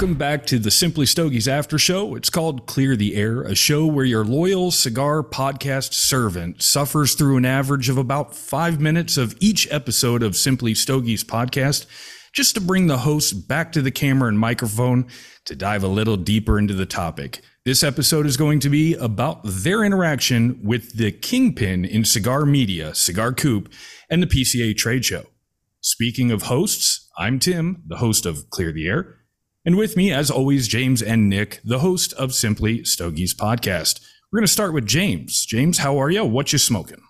Welcome back to the Simply Stogies After Show. It's called Clear the Air, a show where your loyal cigar podcast servant suffers through an average of about five minutes of each episode of Simply Stogies podcast, just to bring the host back to the camera and microphone to dive a little deeper into the topic. This episode is going to be about their interaction with the kingpin in cigar media, Cigar Coop, and the PCA trade show. Speaking of hosts, I'm Tim, the host of Clear the Air. And with me, as always, James and Nick, the host of Simply Stogies podcast. We're going to start with James. James, how are you? What you smoking?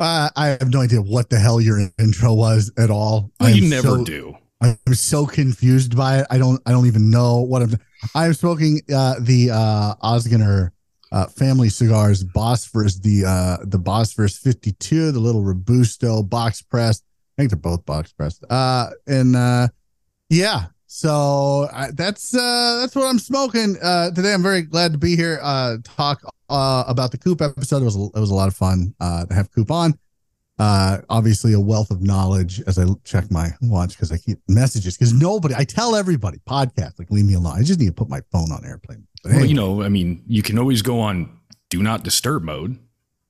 Uh, I have no idea what the hell your intro was at all. Well, you never so, do. I'm so confused by it. I don't. I don't even know what I'm. I'm smoking uh, the uh, Ozgener uh, family cigars, Bosphorus, the uh, the Bosphorus 52, the little Robusto box pressed. I think they're both box pressed. Uh, and uh, yeah, so I, that's uh, that's what I'm smoking uh, today. I'm very glad to be here. Uh, talk uh, about the Coop episode. It was it was a lot of fun uh, to have Coop on. Uh, obviously, a wealth of knowledge as I check my watch because I keep messages because nobody. I tell everybody podcast like leave me alone. I just need to put my phone on airplane. Well, you know, I mean, you can always go on do not disturb mode,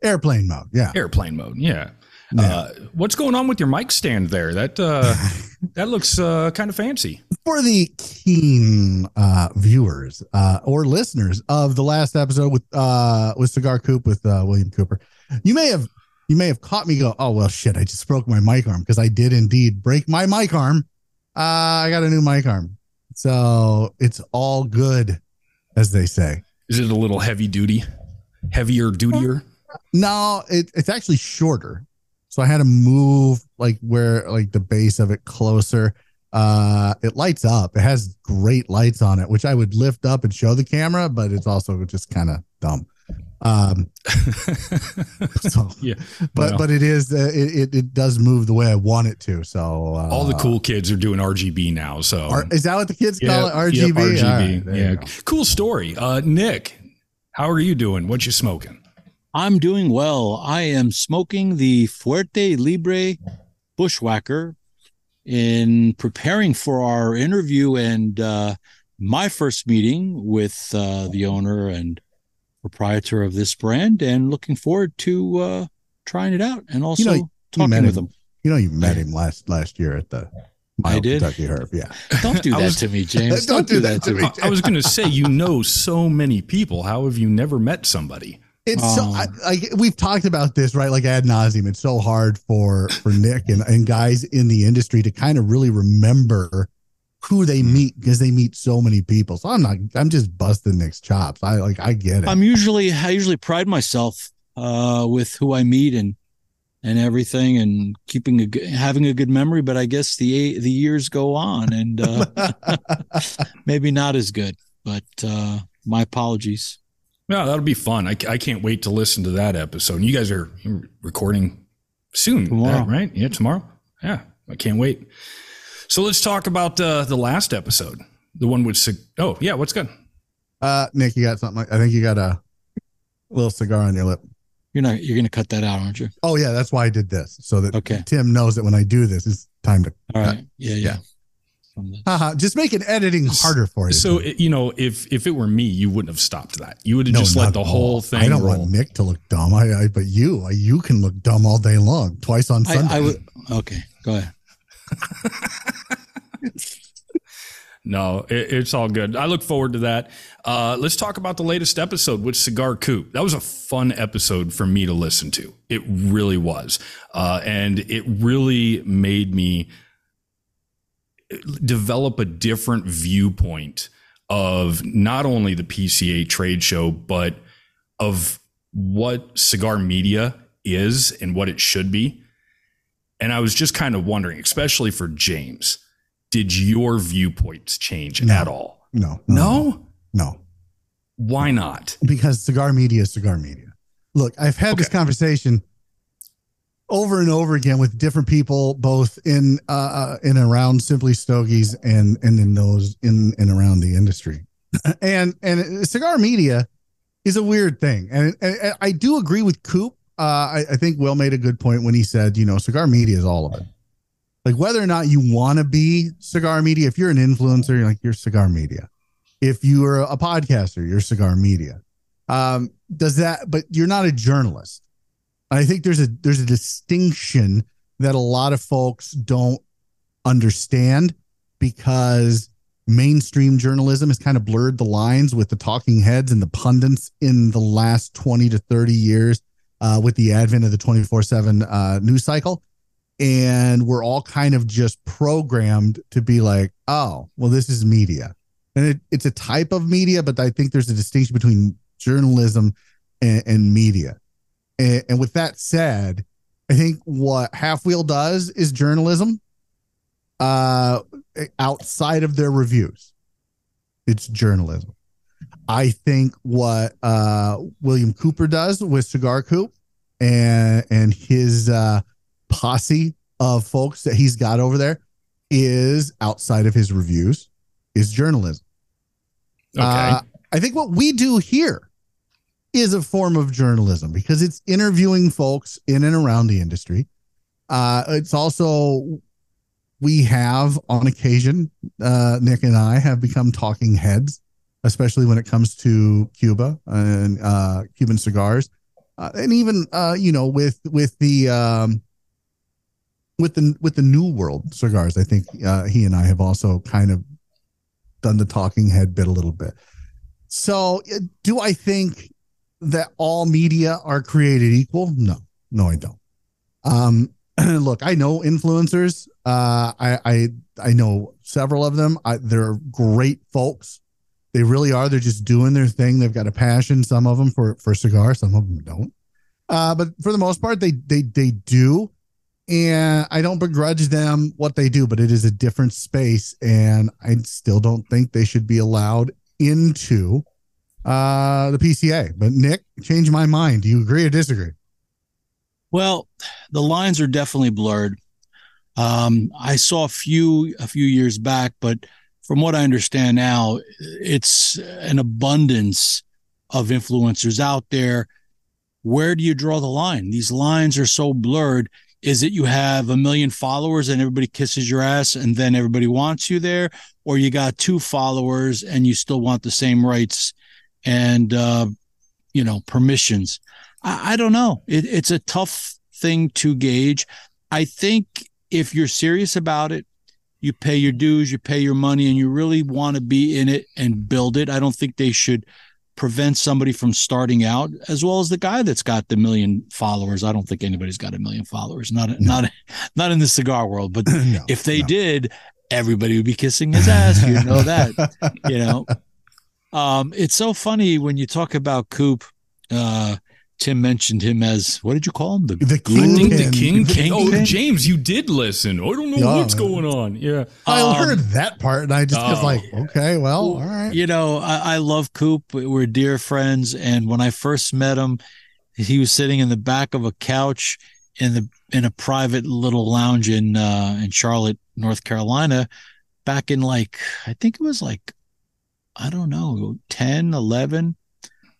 airplane mode. Yeah. airplane mode. Yeah. Uh, what's going on with your mic stand there? That uh, that looks uh, kind of fancy. for the keen uh, viewers uh, or listeners of the last episode with uh, with Cigar Coop with uh, William Cooper, you may have you may have caught me go, oh well, shit, I just broke my mic arm because I did indeed break my mic arm. Uh, I got a new mic arm, so it's all good, as they say. Is it a little heavy duty, heavier dutier? No, it, it's actually shorter. So I had to move like where like the base of it closer. Uh it lights up. It has great lights on it, which I would lift up and show the camera, but it's also just kind of dumb. Um so yeah. but well, but it is uh, it, it it does move the way I want it to. So uh, all the cool kids are doing RGB now. So R- is that what the kids call it? RGB. All RGB. right, yeah. Cool story. Uh, Nick, how are you doing? What you smoking? I'm doing well. I am smoking the Fuerte Libre Bushwhacker in preparing for our interview and uh, my first meeting with uh, the owner and proprietor of this brand, and looking forward to uh, trying it out and also You know, talking met with him. him. You know, you met him last last year at the I did? Kentucky Herb. Yeah. Don't do that was- to me, James. Don't, do that, to me. I was going to say, you know so many people. How have you never met somebody? It's so Um, I, like we've talked about this, right? Like ad nauseum. It's so hard for for Nick and, and guys in the industry to kind of really remember who they Hmm. meet because they meet so many people. So I'm not. I'm just busting Nick's chops. I like. I get it. I'm usually I usually pride myself uh, with who I meet and and everything and keeping a good, having a good memory. But I guess the the years go on and uh, maybe not as good. But uh, my apologies. Yeah, that'll be fun. I, I can't wait to listen to that episode. And you guys are recording soon, Tomorrow. right? Yeah, tomorrow. Yeah, I can't wait. So let's talk about uh, the last episode, the one with. Oh, yeah, what's good? uh, Nick, you got something? I think you got a little cigar on your lip. You're not you're going to cut that out, aren't you? Oh yeah, that's why I did this so that Okay. Tim knows that when I do this, it's time to. All right. Yeah. Yeah. Yeah. From the- Haha, just making editing harder for you. So it- you know, if if it were me, you wouldn't have stopped that. You would have just let the whole thing I don't roll. want Nick to look dumb. I, I but you, you can look dumb all day long, twice on Sunday. I, I would. Okay. Go ahead. No, it, it's all good. I look forward to that. Uh, let's talk about the latest episode with Cigar Coop. That was a fun episode for me to listen to. It really was. Uh, and it really made me develop a different viewpoint of not only the PCA trade show, but of what cigar media is and what it should be. And I was just kind of wondering, especially for James, did your viewpoints change No. at all? no, No? no, Why not? because cigar media is cigar media. Look, I've had this conversation over and over again with different people, both in uh, uh in around Simply Stogies and and in those in and around the industry, and and cigar media is a weird thing, and, and, and I do agree with Coop. Uh, I, I think Will made a good point when he said, you know, cigar media is all of it. Like whether or not you want to be cigar media, if you're an influencer, you're like you're cigar media. If you are a podcaster, you're cigar media. Um, does that? But you're not a journalist. I think there's a there's a distinction that a lot of folks don't understand because mainstream journalism has kind of blurred the lines with the talking heads and the pundits in the last 20 to 30 years uh, with the advent of the 24 7 uh, news cycle and we're all kind of just programmed to be like, oh, well, this is media. And it, it's a type of media, but I think there's a distinction between journalism and, and media. And, and, with that said, I think what Half Wheel does is journalism uh, outside of their reviews. It's journalism. I think what uh, William Cooper does with Cigar Coop and and his uh, posse of folks that he's got over there is outside of his reviews is journalism. Okay. Uh, I think what we do here is a form of journalism because it's interviewing folks in and around the industry. Uh, it's also we have on occasion, uh, Nick and I have become talking heads, especially when it comes to Cuba and uh, Cuban cigars, uh, and even uh, you know with with the um, with the with the new world cigars, I think uh, he and I have also kind of done the talking head bit a little bit. So, do I think that all media are created equal? No, no, I don't. Um, look, I know influencers. Uh, I I I know several of them. I, they're great folks. They really are. They're just doing their thing. They've got a passion. Some of them for for cigars. Some of them don't. Uh, but for the most part, they they they do and I don't begrudge them what they do, but it is a different space, and I still don't think they should be allowed into uh, the PCA. But Nick, change my mind. Do you agree or disagree? Well, the lines are definitely blurred. Um, I saw a few a few years back, but from what I understand now, it's an abundance of influencers out there. Where do you draw the line? These lines are so blurred is it you have a million followers and everybody kisses your ass and then everybody wants you there or you got two followers and you still want the same rights and uh, you know permissions. I, I don't know. It, it's a tough thing to gauge. I think if you're serious about it you pay your dues you pay your money and you really want to be in it and build it i don't think they should prevent somebody from starting out as well as the guy that's got the million followers. I don't think anybody's got a million followers. Not no. not not in the cigar world but no, if they no. did everybody would be kissing his ass. You know that you know um it's so funny when you talk about coop uh Tim mentioned him as what did you call him? The, the king, the king, king. Oh, James, you did listen. I don't know yeah. what's going on. Yeah, I um, heard that part, and I just oh, was like, okay, well, all right. You know, I, I love Coop. We're dear friends, and when I first met him, he was sitting in the back of a couch in the in a private little lounge in uh, in Charlotte, North Carolina, back in like I think it was like I don't know 10, 11.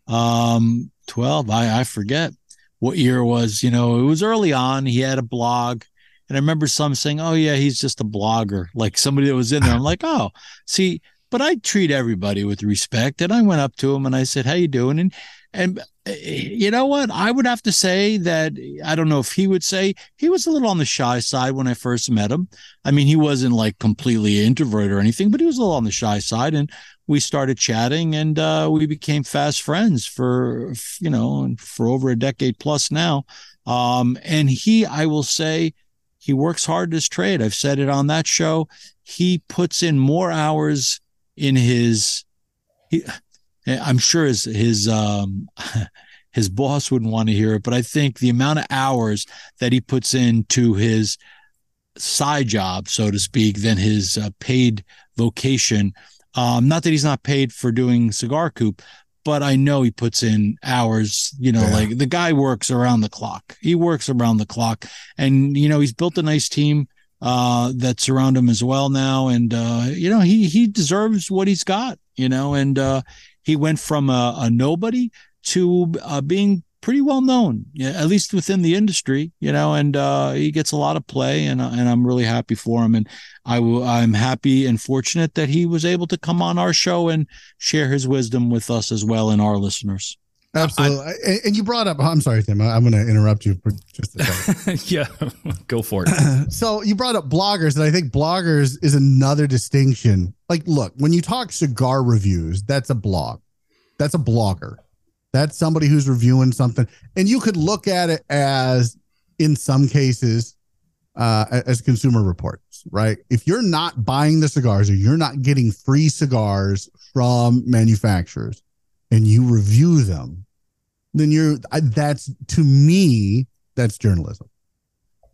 Um, 12 i i forget what year it was you know it was early on he had a blog and i remember some saying oh yeah he's just a blogger like somebody that was in there i'm like oh see but i treat everybody with respect and i went up to him and i said how you doing and and eh, you know what i would have to say that i don't know if he would say he was a little on the shy side when i first met him i mean he wasn't like completely introverted or anything but he was a little on the shy side and we started chatting and uh, we became fast friends for you know for over a decade plus now. Um, and he i will say he works hard his trade. I've said it on that show. He puts in more hours in his he, i'm sure his his um his boss wouldn't want to hear it but i think the amount of hours that he puts into his side job so to speak than his uh, paid vocation um, not that he's not paid for doing Cigar Coop, but I know he puts in hours. You know, yeah. like the guy works around the clock. He works around the clock, and you know he's built a nice team uh, that's around him as well now. And uh, you know he he deserves what he's got. You know, and uh, he went from a, a nobody to uh, being pretty well known, yeah, at least within the industry, you know, and uh, he gets a lot of play, and and I'm really happy for him, and I will, I'm happy and fortunate that he was able to come on our show and share his wisdom with us as well and our listeners. Absolutely. I, and you brought up, I'm sorry, Tim, I'm going to interrupt you for just a second. yeah, go for it. so you brought up bloggers, and I think bloggers is another distinction. Like, look, when you talk cigar reviews, that's a blog, that's a blogger, that's somebody who's reviewing something. And you could look at it as, in some cases, uh, as consumer reports, right? If you're not buying the cigars or you're not getting free cigars from manufacturers, and you review them, then you're that's to me that's journalism.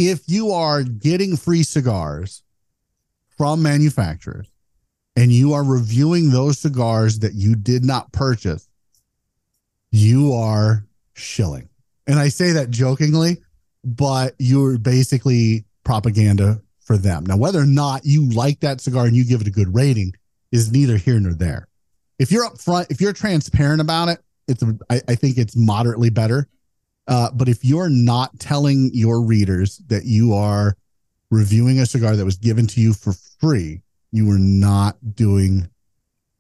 If you are getting free cigars from manufacturers and you are reviewing those cigars that you did not purchase, you are shilling. And I say that jokingly, but you're basically propaganda for them. Now, whether or not you like that cigar and you give it a good rating is neither here nor there if you're upfront, if you're transparent about it, it's I, I think it's moderately better. Uh, but if you're not telling your readers that you are reviewing a cigar that was given to you for free, you are not doing.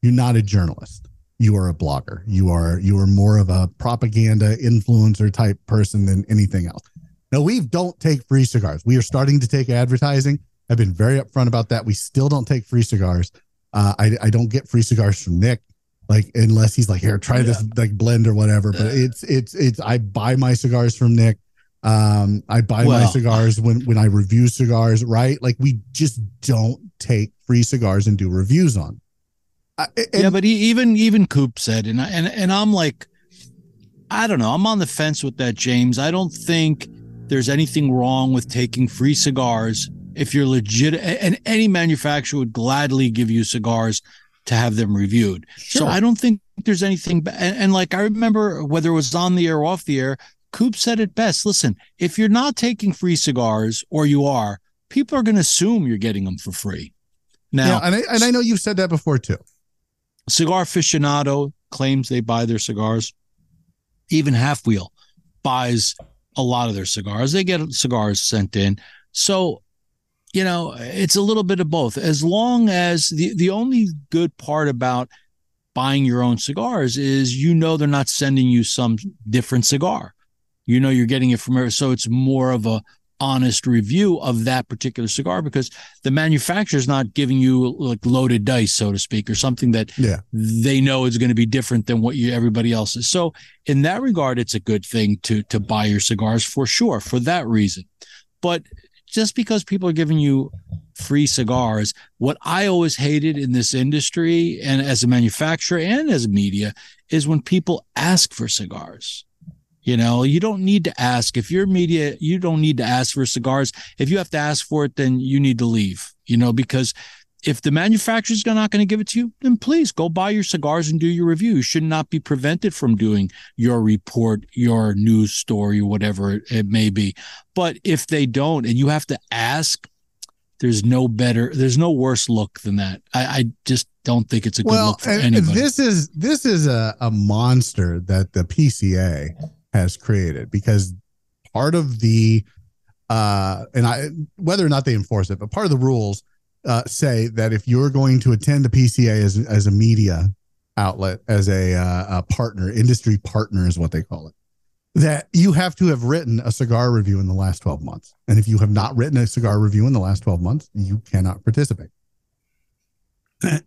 You're not a journalist. You are a blogger. You are you are more of a propaganda influencer type person than anything else. Now we don't take free cigars. We are starting to take advertising. I've been very upfront about that. We still don't take free cigars. Uh, I, I don't get free cigars from Nick like unless he's like here try this like blend or whatever but it's it's it's i buy my cigars from nick um i buy well, my cigars when when i review cigars right like we just don't take free cigars and do reviews on yeah but he, even even coop said and I, and and i'm like i don't know i'm on the fence with that james i don't think there's anything wrong with taking free cigars if you're legit and any manufacturer would gladly give you cigars to have them reviewed. Sure. So I don't think there's anything. And, and, like I remember, whether it was on the air or off the air, Coop said it best. Listen, if you're not taking free cigars, or you are, people are going to assume you're getting them for free. Now, yeah, and I, and I know you've said that before too. Cigar aficionado claims they buy their cigars. Even Half Wheel buys a lot of their cigars. They get cigars sent in. So you know, it's a little bit of both. As long as the the only good part about buying your own cigars is you know they're not sending you some different cigar. You know you're getting it from so it's more of a honest review of that particular cigar because the manufacturer's not giving you like loaded dice, so to speak, or something that yeah. they know is going to be different than what you everybody else is. So in that regard, it's a good thing to to buy your cigars for sure for that reason. But just because people are giving you free cigars, what I always hated in this industry and as a manufacturer and as a media is when people ask for cigars. You know, you don't need to ask. If you're media, you don't need to ask for cigars. If you have to ask for it, then you need to leave, you know, because if the manufacturer's not going to give it to you, then please go buy your cigars and do your review. You should not be prevented from doing your report, your news story, whatever it may be. But if they don't and you have to ask, there's no better, there's no worse look than that. I, I just don't think it's a good well, look for anybody. This is this is a, a monster that the PCA has created because part of the uh and I whether or not they enforce it, but part of the rules uh, say that if you're going to attend a PCA as, as a media outlet, as a, uh, a partner, industry partner is what they call it, that you have to have written a cigar review in the last 12 months. And if you have not written a cigar review in the last 12 months, you cannot participate.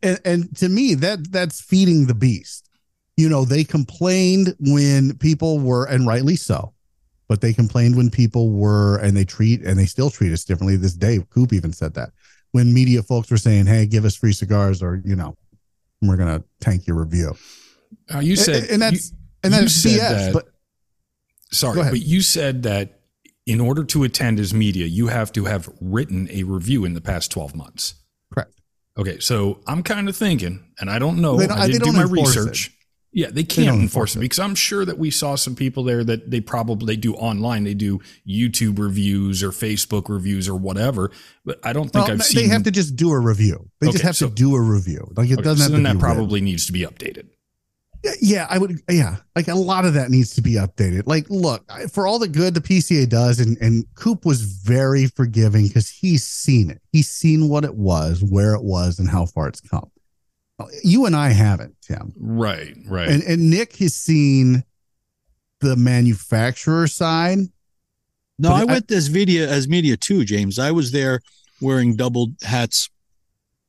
And, and to me, that that's feeding the beast. You know, they complained when people were, and rightly so, but they complained when people were, and they treat, and they still treat us differently this day. Coop even said that when media folks were saying, "Hey, give us free cigars," or you know, we're gonna tank your review. Uh, you said, and, and that's you, and that's BS. That, but sorry, but you said that in order to attend as media, you have to have written a review in the past twelve months. Correct. Okay, so I'm kind of thinking, and I don't know. Don't, I didn't do my research. It. Yeah, they can't they enforce it because I'm sure that we saw some people there that they probably they do online. They do YouTube reviews or Facebook reviews or whatever. But I don't think well, I've seen. They have to just do a review. They okay, just have so, to do a review. Like it okay, doesn't. So then that probably needs to be updated. Yeah, I would. Yeah, like a lot of that needs to be updated. Like, look, for all the good the PCA does, and and Coop was very forgiving because he's seen it. He's seen what it was, where it was, and how far it's come. You and I haven't, Tim. Right, right. And and Nick has seen the manufacturer side. No, I went as media as media too, James. I was there wearing double hats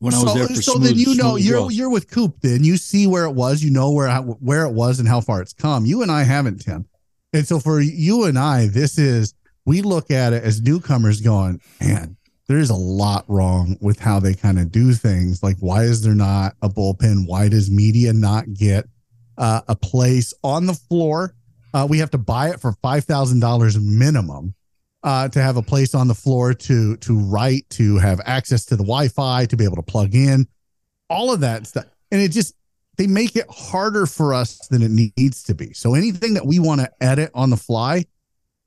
when I was there for so smooth, then you know you're growth. you're with Coop. Then you see where it was, you know where where it was and how far it's come. You and I haven't, Tim. And so for you and I, this is we look at it as newcomers, going, man, there is a lot wrong with how they kind of do things. Like, why is there not a bullpen? Why does media not get uh, a place on the floor? Uh, we have to buy it for five thousand dollars minimum uh, to have a place on the floor to to write, to have access to the Wi-Fi, to be able to plug in, all of that stuff. And it just they make it harder for us than it needs to be. So anything that we want to edit on the fly,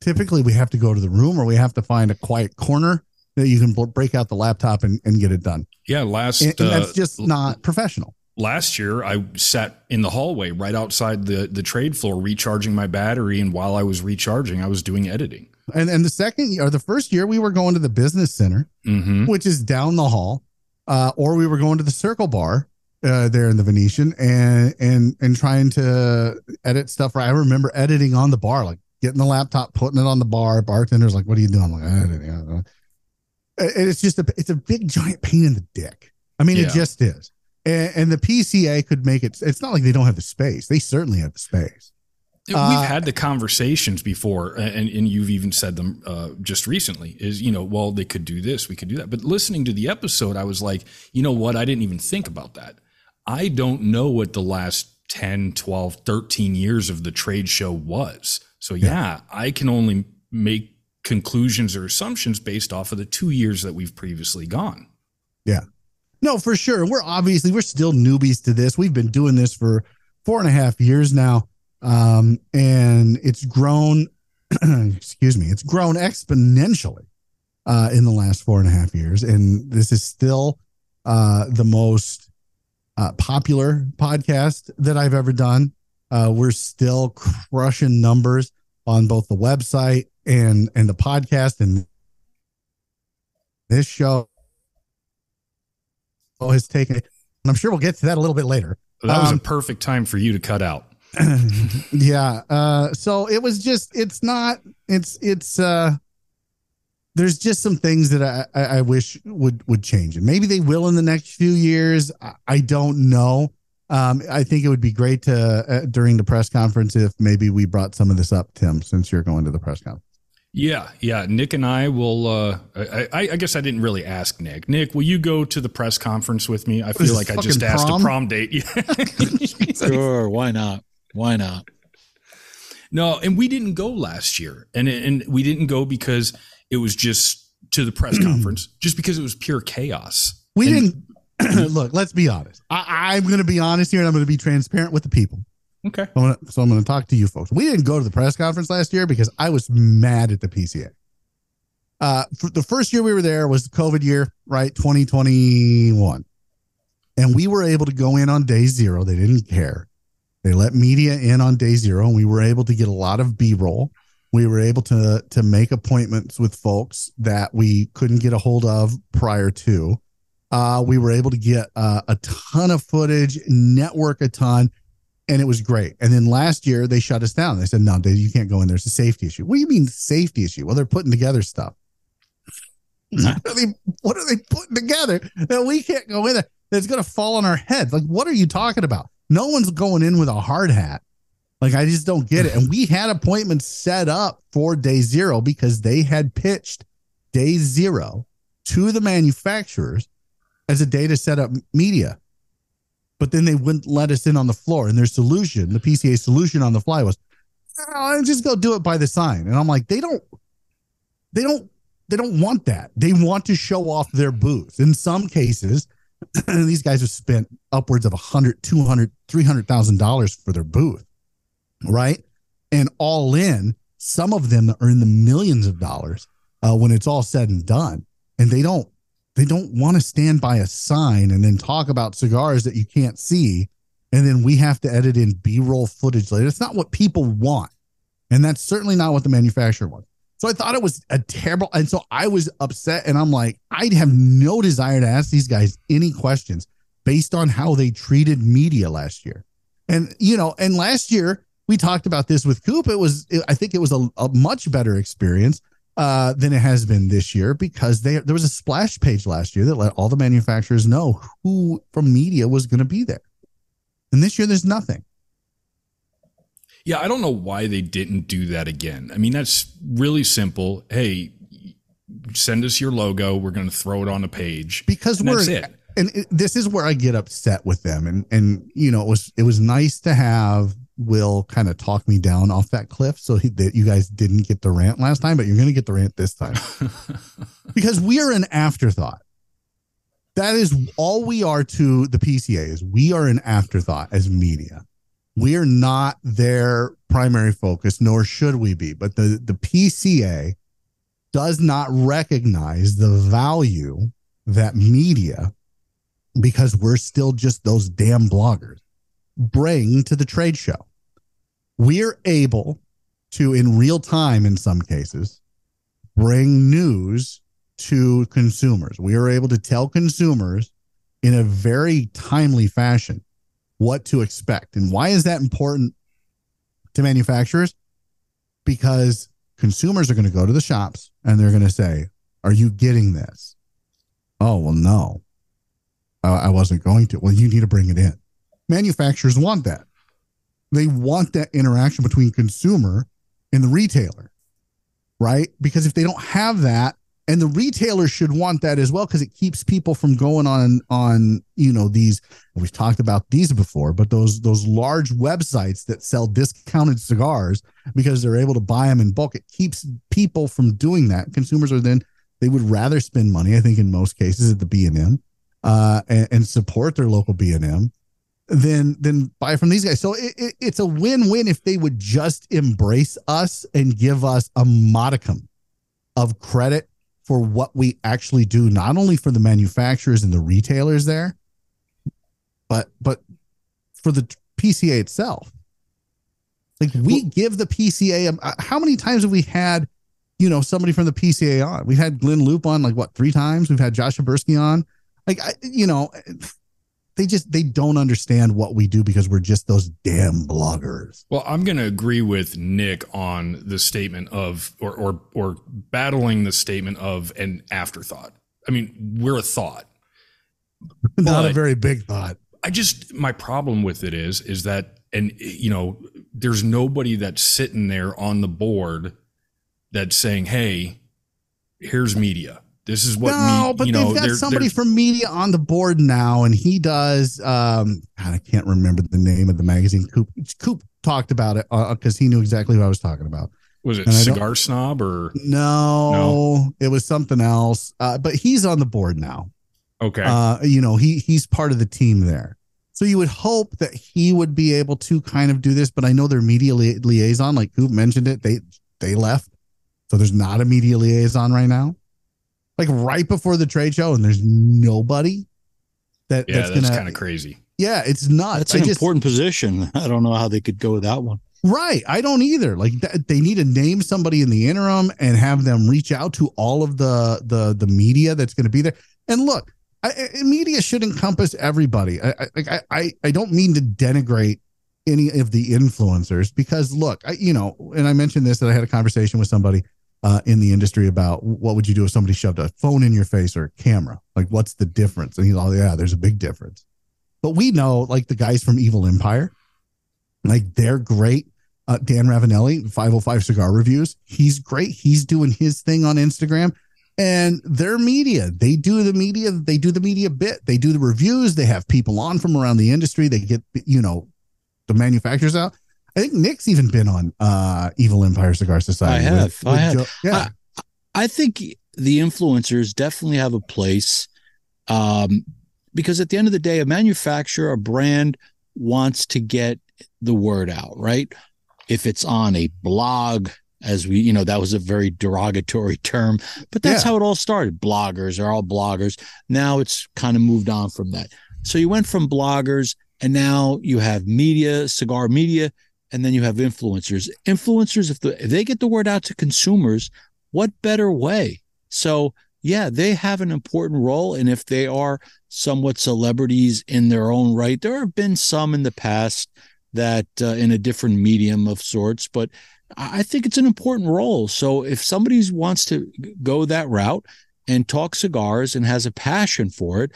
typically we have to go to the room or we have to find a quiet corner that you can break out the laptop and, and get it done. Yeah, last and, and that's uh, just not professional last year I sat in the hallway right outside the the trade floor recharging my battery and while I was recharging I was doing editing. And and the second or the first year we were going to the business center, mm-hmm. which is down the hall, uh, or we were going to the Circle Bar uh, there in the Venetian and and and trying to edit stuff. Right, I remember editing on the bar, like getting the laptop, putting it on the bar. Bartender's like, "What are you doing?" I'm like, editing. It's just a it's a big giant pain in the dick. I mean, yeah. it just is. And, and the PCA could make it. It's not like they don't have the space. They certainly have the space. We've uh, had the conversations before, and, and you've even said them uh, just recently. Is you know, well, they could do this, we could do that. But listening to the episode, I was like, you know what? I didn't even think about that. I don't know what the last 10, 12, 13 years of the trade show was. So yeah, yeah I can only make conclusions or assumptions based off of the two years that we've previously gone. Yeah. No, for sure. We're obviously we're still newbies to this. We've been doing this for four and a half years now um, and it's grown. excuse me, it's grown exponentially uh, in the last four and a half years, and this is still uh, the most uh, popular podcast that I've ever done. Uh, we're still crushing numbers on both the website and and the podcast and this show has taken. And I'm sure we'll get to that a little bit later. That was um, a perfect time for you to cut out. yeah. Uh, so it was just, it's not, it's, it's, uh, there's just some things that I, I, I wish would, would change. And maybe they will in the next few years. I, I don't know. Um, I think it would be great to, uh, during the press conference, if maybe we brought some of this up, Tim, since you're going to the press conference. Yeah, yeah. Nick and I will. Uh, I, I, guess I didn't really ask Nick. Nick, will you go to the press conference with me? I feel like I just asked a prom date. sure, why not? Why not? No, and we didn't go last year, and and we didn't go because it was just to the press conference, just because it was pure chaos. We and, didn't look. Let's be honest. I, am going to be honest here, and I'm going to be transparent with the people. Okay. So I'm, gonna, so I'm going to talk to you folks. We didn't go to the press conference last year because I was mad at the PCA. Uh, the first year we were there was the COVID year, right? 2021. And we were able to go in on day zero. They didn't care. They let media in on day zero, and we were able to get a lot of B roll. We were able to to make appointments with folks that we couldn't get a hold of prior to. Uh, we were able to get uh, a ton of footage, network a ton, and it was great. And then last year they shut us down. They said, "No, Dave, you can't go in. There's a safety issue." What do you mean safety issue? Well, they're putting together stuff. what, are they, what are they putting together that we can't go in there? That's going to fall on our heads. Like, what are you talking about? No one's going in with a hard hat. Like I just don't get it. And we had appointments set up for day zero because they had pitched day zero to the manufacturers as a day to set up media. But then they wouldn't let us in on the floor. And their solution, the PCA solution on the fly was, oh, just go do it by the sign. And I'm like, they don't, they don't, they don't want that. They want to show off their booth. In some cases, these guys have spent upwards of a hundred, two hundred, three hundred thousand dollars for their booth, right? And all in, some of them are in the millions of dollars uh, when it's all said and done, and they don't they don't want to stand by a sign and then talk about cigars that you can't see and then we have to edit in b-roll footage later. It's not what people want and that's certainly not what the manufacturer wants. So i thought it was a terrible and so i was upset and i'm like I'd have no desire to ask these guys any questions based on how they treated media last year. And you know and last year we talked about this with coop. It was i think it was a, a much better experience uh, than it has been this year because they, there was a splash page last year that let all the manufacturers know who from media was going to be there. And this year, there's nothing. Yeah, I don't know why they didn't do that again. I mean, that's really simple. Hey, send us your logo. We're going to throw it on a page because we're it. and it, this is where I get upset with them. And and you know, it was it was nice to have will kind of talk me down off that cliff so he, that you guys didn't get the rant last time, but you're going to get the rant this time because we are an afterthought. That is all we are to the PCA is we are an afterthought as media. We are not their primary focus, nor should we be. But the, the PCA does not recognize the value that media, because we're still just those damn bloggers bring to the trade show. We're able to, in real time, in some cases, bring news to consumers. We are able to tell consumers in a very timely fashion what to expect. And why is that important to manufacturers? Because consumers are going to go to the shops and they're going to say, Are you getting this? Oh, well, no, I wasn't going to. Well, you need to bring it in manufacturers want that. They want that interaction between consumer and the retailer, right? Because if they don't have that, and the retailer should want that as well because it keeps people from going on on you know these we've talked about these before but those those large websites that sell discounted cigars because they're able to buy them in bulk it keeps people from doing that consumers are then they would rather spend money i think in most cases at the b&m uh, and, and support their local b&m than than buy from these guys. So it, it, it's a win win if they would just embrace us and give us a modicum of credit for what we actually do, not only for the manufacturers and the retailers there, but but for the PCA itself. Like we well, give the PCA. Um, uh, how many times have we had, you know, somebody from the PCA on? We've had Glynn Loope on like what three times. We've had Josh Habursky on. Like I, you know, they just they don't understand what we do because we're just those damn bloggers. Well, I'm going to agree with Nick on the statement of or or or battling the statement of an afterthought. I mean, we're a thought. Not a very big thought. I just my problem with it is is that and you know, there's nobody that's sitting there on the board that's saying, "Hey, here's media." This is what no, me, but know, they've got they're, somebody they're, from media on the board now, and he does. Um, God, I can't remember the name of the magazine. Coop Coop talked about it because uh, he knew exactly what I was talking about. Was it and Cigar Snob or no, no? It was something else. Uh, but he's on the board now. Okay. Uh, you know, he he's part of the team there. So you would hope that he would be able to kind of do this, but I know their media li- liaison, like Coop mentioned it, they they left, so there's not a media liaison right now like right before the trade show, and there's nobody that yeah, that's, that's kind of crazy. Yeah, it's not. That's an just, important position. I don't know how they could go with that one. Right. I don't either. Like th- they need to name somebody in the interim and have them reach out to all of the the the media that's going to be there. And look, I, I, media should encompass everybody. I, I I I don't mean to denigrate any of the influencers because look, I you know, and I mentioned this that I had a conversation with somebody uh, in the industry about what would you do if somebody shoved a phone in your face or a camera? Like, what's the difference? And he's all, yeah, there's a big difference. But we know, like the guys from Evil Empire, like they're great. Uh, Dan Ravenelli, 505 Cigar Reviews, he's great. He's doing his thing on Instagram and their media they do the media they do the media bit they do the reviews they have people on from around the industry they get you know the manufacturers out I think Nick's even been on uh, Evil Empire Cigar Society. I have. With, with I have. Joe, yeah. I, I, think the influencers definitely have a place um, because at the end of the day, a manufacturer, a brand wants to get the word out, right? If it's on a blog, as we, you know, that was a very derogatory term, but that's yeah. how it all started. Bloggers are all bloggers. Now it's kind of moved on from that. So you went from bloggers And now you have media, cigar media, and then you have influencers. Influencers, if, the, if they get the word out to consumers, what better way? So, yeah, they have an important role. And if they are somewhat celebrities in their own right, there have been some in the past that uh, in a different medium of sorts, but I think it's an important role. So if somebody wants to go that route and talk cigars and has a passion for it,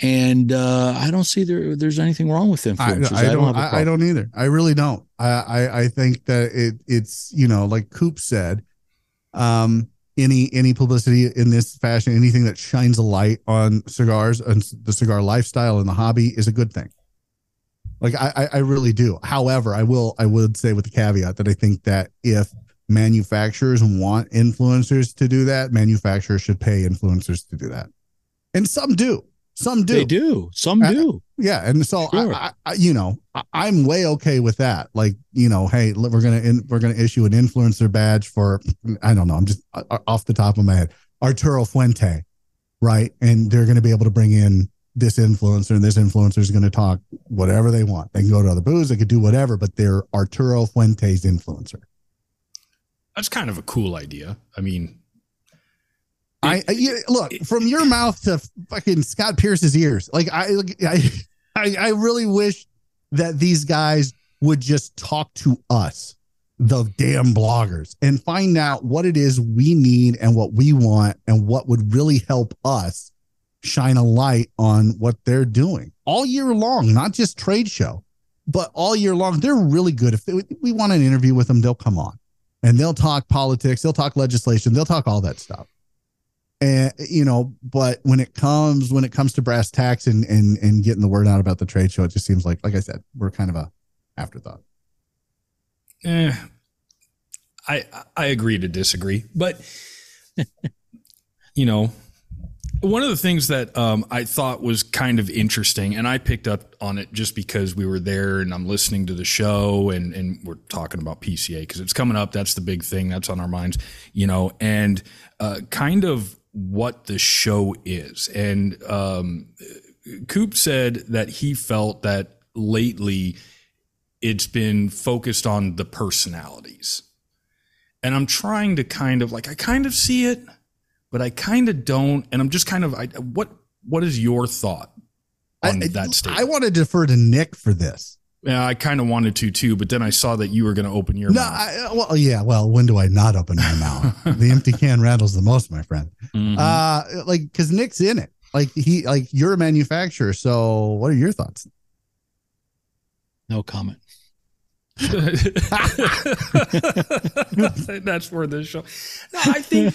and uh, I don't see there there's anything wrong with influencers. I, I, don't. I don't, I, I don't, either. I really don't. I, I I think that it it's you know like Coop said, um, any any publicity in this fashion, anything that shines a light on cigars and the cigar lifestyle and the hobby is a good thing. Like I, I really do. However, I will I would say with the caveat that I think that if manufacturers want influencers to do that, manufacturers should pay influencers to do that. And some do. Some do. They do. Some do. yeah, and so sure. I, I, you know, I, am way okay with that. Like, you know, hey, we're gonna in, we're gonna issue an influencer badge for I don't know. I'm just uh, uh, off the top of my head, Arturo Fuente, right? And they're gonna be able to bring in this influencer, and this influencer is gonna talk whatever they want. They can go to other booths, they could do whatever, but they're Arturo Fuente's influencer. That's kind of a cool idea. I mean, I, I look from your mouth to fucking Scott Pearce's ears. Like I, I, I, I really wish that these guys would just talk to us, the damn bloggers, and find out what it is we need and what we want and what would really help us shine a light on what they're doing all year long, not just trade show, but all year long. They're really good. If they, we want an interview with them, they'll come on and they'll talk politics, they'll talk legislation, they'll talk all that stuff and you know but when it comes when it comes to brass tacks and and and getting the word out about the trade show it just seems like like i said we're kind of a afterthought eh, i i agree to disagree but you know one of the things that um, I thought was kind of interesting, and I picked up on it just because we were there and I'm listening to the show and, and we're talking about PCA because it's coming up. That's the big thing that's on our minds, you know, and uh, kind of what the show is. And um, Coop said that he felt that lately it's been focused on the personalities. And I'm trying to kind of like, I kind of see it, but I kind of don't. And I'm just kind of, I, what, what is your thought on I, that statement? I want to defer to Nick for this. Yeah, I kind of wanted to too, but then I saw that you were going to open your no, mouth. I, well, yeah. Well, when do I not open my mouth? the empty can rattles the most, my friend. Mm-hmm. Uh, like because Nick's in it. Like he, like you're a manufacturer. So, what are your thoughts? No comment. That's for this show. No, I think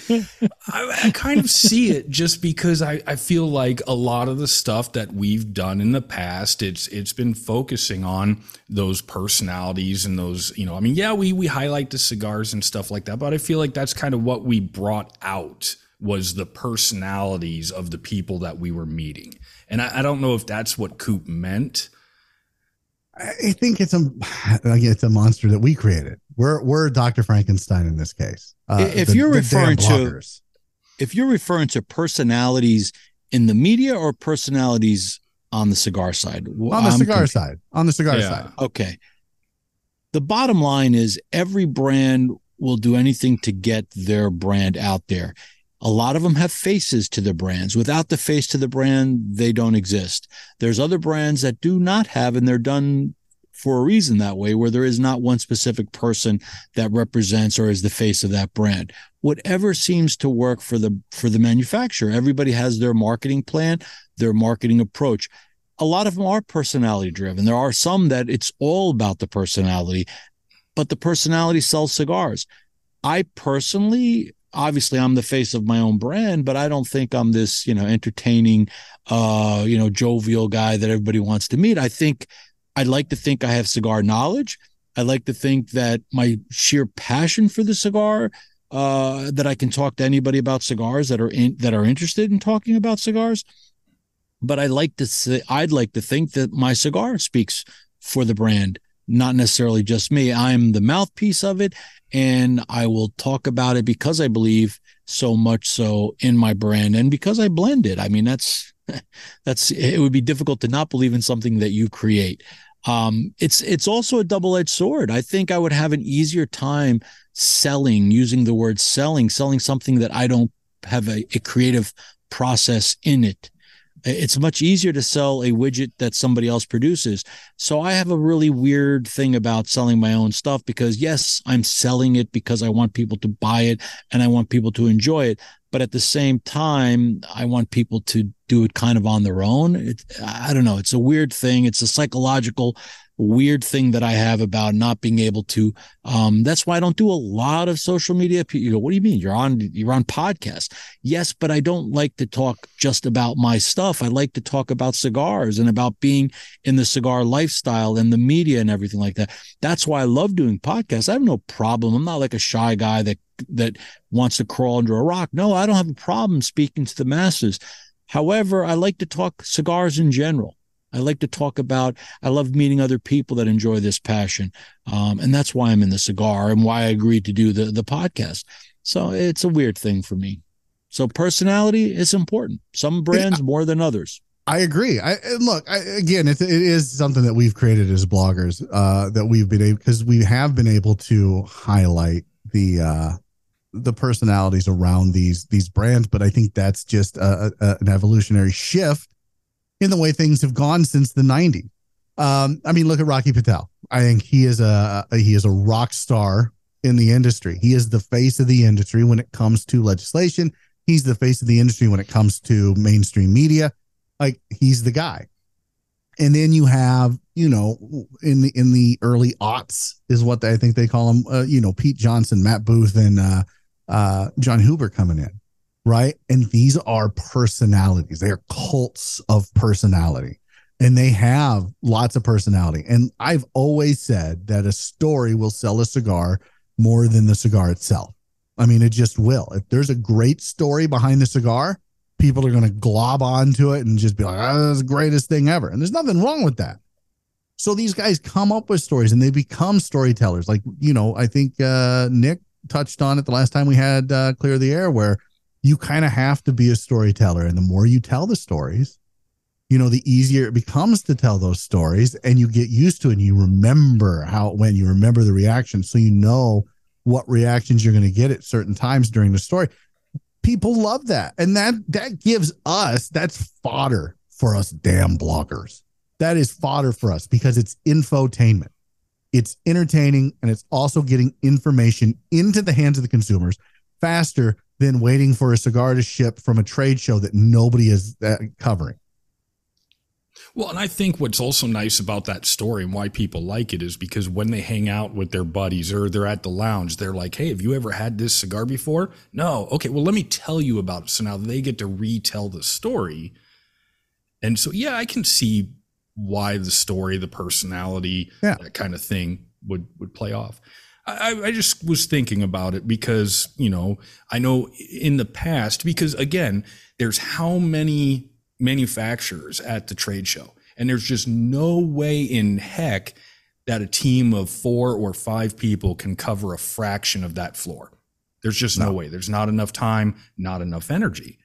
I, I, kind of see it just because I, I feel like a lot of the stuff that we've done in the past, it's it's been focusing on those personalities and those, you know, I mean, yeah, we we highlight the cigars and stuff like that, but I feel like that's kind of what we brought out was the personalities of the people that we were meeting. And I, I don't know if that's what Coop meant I think it's a it's a monster that we created. We're we're Dr. Frankenstein in this case. Uh, if the, you're referring to if you're referring to personalities in the media or personalities on the cigar side, on the I'm cigar side, on the cigar yeah. side. Okay. The bottom line is every brand will do anything to get their brand out there. A lot of them have faces to their brands. Without the face to the brand, they don't exist. There's other brands that do not have, and they're done for a reason that way, where there is not one specific person that represents or is the face of that brand. Whatever seems to work for the for the manufacturer. Everybody has their marketing plan, their marketing approach. A lot of them are personality driven. There are some that it's all about the personality, but the personality sells cigars. I personally obviously I'm the face of my own brand, but I don't think I'm this, you know, entertaining, uh, you know, jovial guy that everybody wants to meet. I think I'd like to think I have cigar knowledge. I like to think that my sheer passion for the cigar, uh, that I can talk to anybody about cigars that are in, that are interested in talking about cigars. But I like to say, I'd like to think that my cigar speaks for the brand not necessarily just me. I'm the mouthpiece of it, and I will talk about it because I believe so much so in my brand and because I blend it. I mean, that's that's it would be difficult to not believe in something that you create. Um, it's it's also a double edged sword. I think I would have an easier time selling, using the word selling, selling something that I don't have a, a creative process in it it's much easier to sell a widget that somebody else produces. So I have a really weird thing about selling my own stuff because yes, I'm selling it because I want people to buy it and I want people to enjoy it. But at the same time, I want people to do it kind of on their own. It, I don't know. It's a weird thing. It's a psychological weird thing that I have about not being able to. Um, that's why I don't do a lot of social media. You go, what do you mean? You're on you're on podcasts. Yes, but I don't like to talk just about my stuff. I like to talk about cigars and about being in the cigar lifestyle and the media and everything like that. That's why I love doing podcasts. I have no problem. I'm not like a shy guy that that wants to crawl under a rock. No, I don't have a problem speaking to the masses. However, I like to talk cigars in general. I like to talk about, I love meeting other people that enjoy this passion. Um, and that's why I'm in the cigar and why I agreed to do the, the podcast. So it's a weird thing for me. So personality is important. Some brands more than others. I agree. I look I, again. It, it is something that we've created as bloggers. Uh, that we've been able because we have been able to highlight the uh, the personalities around these these brands. But I think that's just a, a, an evolutionary shift in the way things have gone since the 90s. Um, I mean, look at Rocky Patel. I think he is a, he is a rock star in the industry. He is the face of the industry when it comes to legislation. He's the face of the industry when it comes to mainstream media. Like he's the guy. And then you have, you know, in the in the early aughts is what I think they call him. Uh, you know, Pete Johnson, Matt Booth, and uh, uh, Jon Huber coming in right? And these are personalities. They are cults of personality and they have lots of personality. And I've always said that a story will sell a cigar more than the cigar itself. I mean, it just will. If there's a great story behind the cigar, people are going to glob onto it and just be like, oh, that's the greatest thing ever. And there's nothing wrong with that. So these guys come up with stories and they become storytellers. Like, you know, I think uh, Nick touched on it the last time we had uh, Clear the Air, where you kind of have to be a storyteller. And the more you tell the stories, you know, the easier it becomes to tell those stories and you get used to it and you remember how it went, you remember the reaction. So you know what reactions you're going to get at certain times during the story. People love that. And that that gives us that's fodder for us damn bloggers. That is fodder for us because it's infotainment. It's entertaining and it's also getting information into the hands of the consumers faster than waiting for a cigar to ship from a trade show that nobody is uh, covering. Well, and I think what's also nice about that story and why people like it is because when they hang out with their buddies or they're at the lounge, they're like, Hey, have you ever had this cigar before? No. Okay. Well, let me tell you about it. So now they get to retell the story. And so, yeah, I can see why the story, the personality, yeah. that kind of thing would, would play off. I, I, just was thinking about it because, you know, I know in the past, because again, there's how many manufacturers at the trade show, and there's just no way in heck that a team of four or five people can cover a fraction of that floor. There's just no, no way. There's not enough time, not enough energy.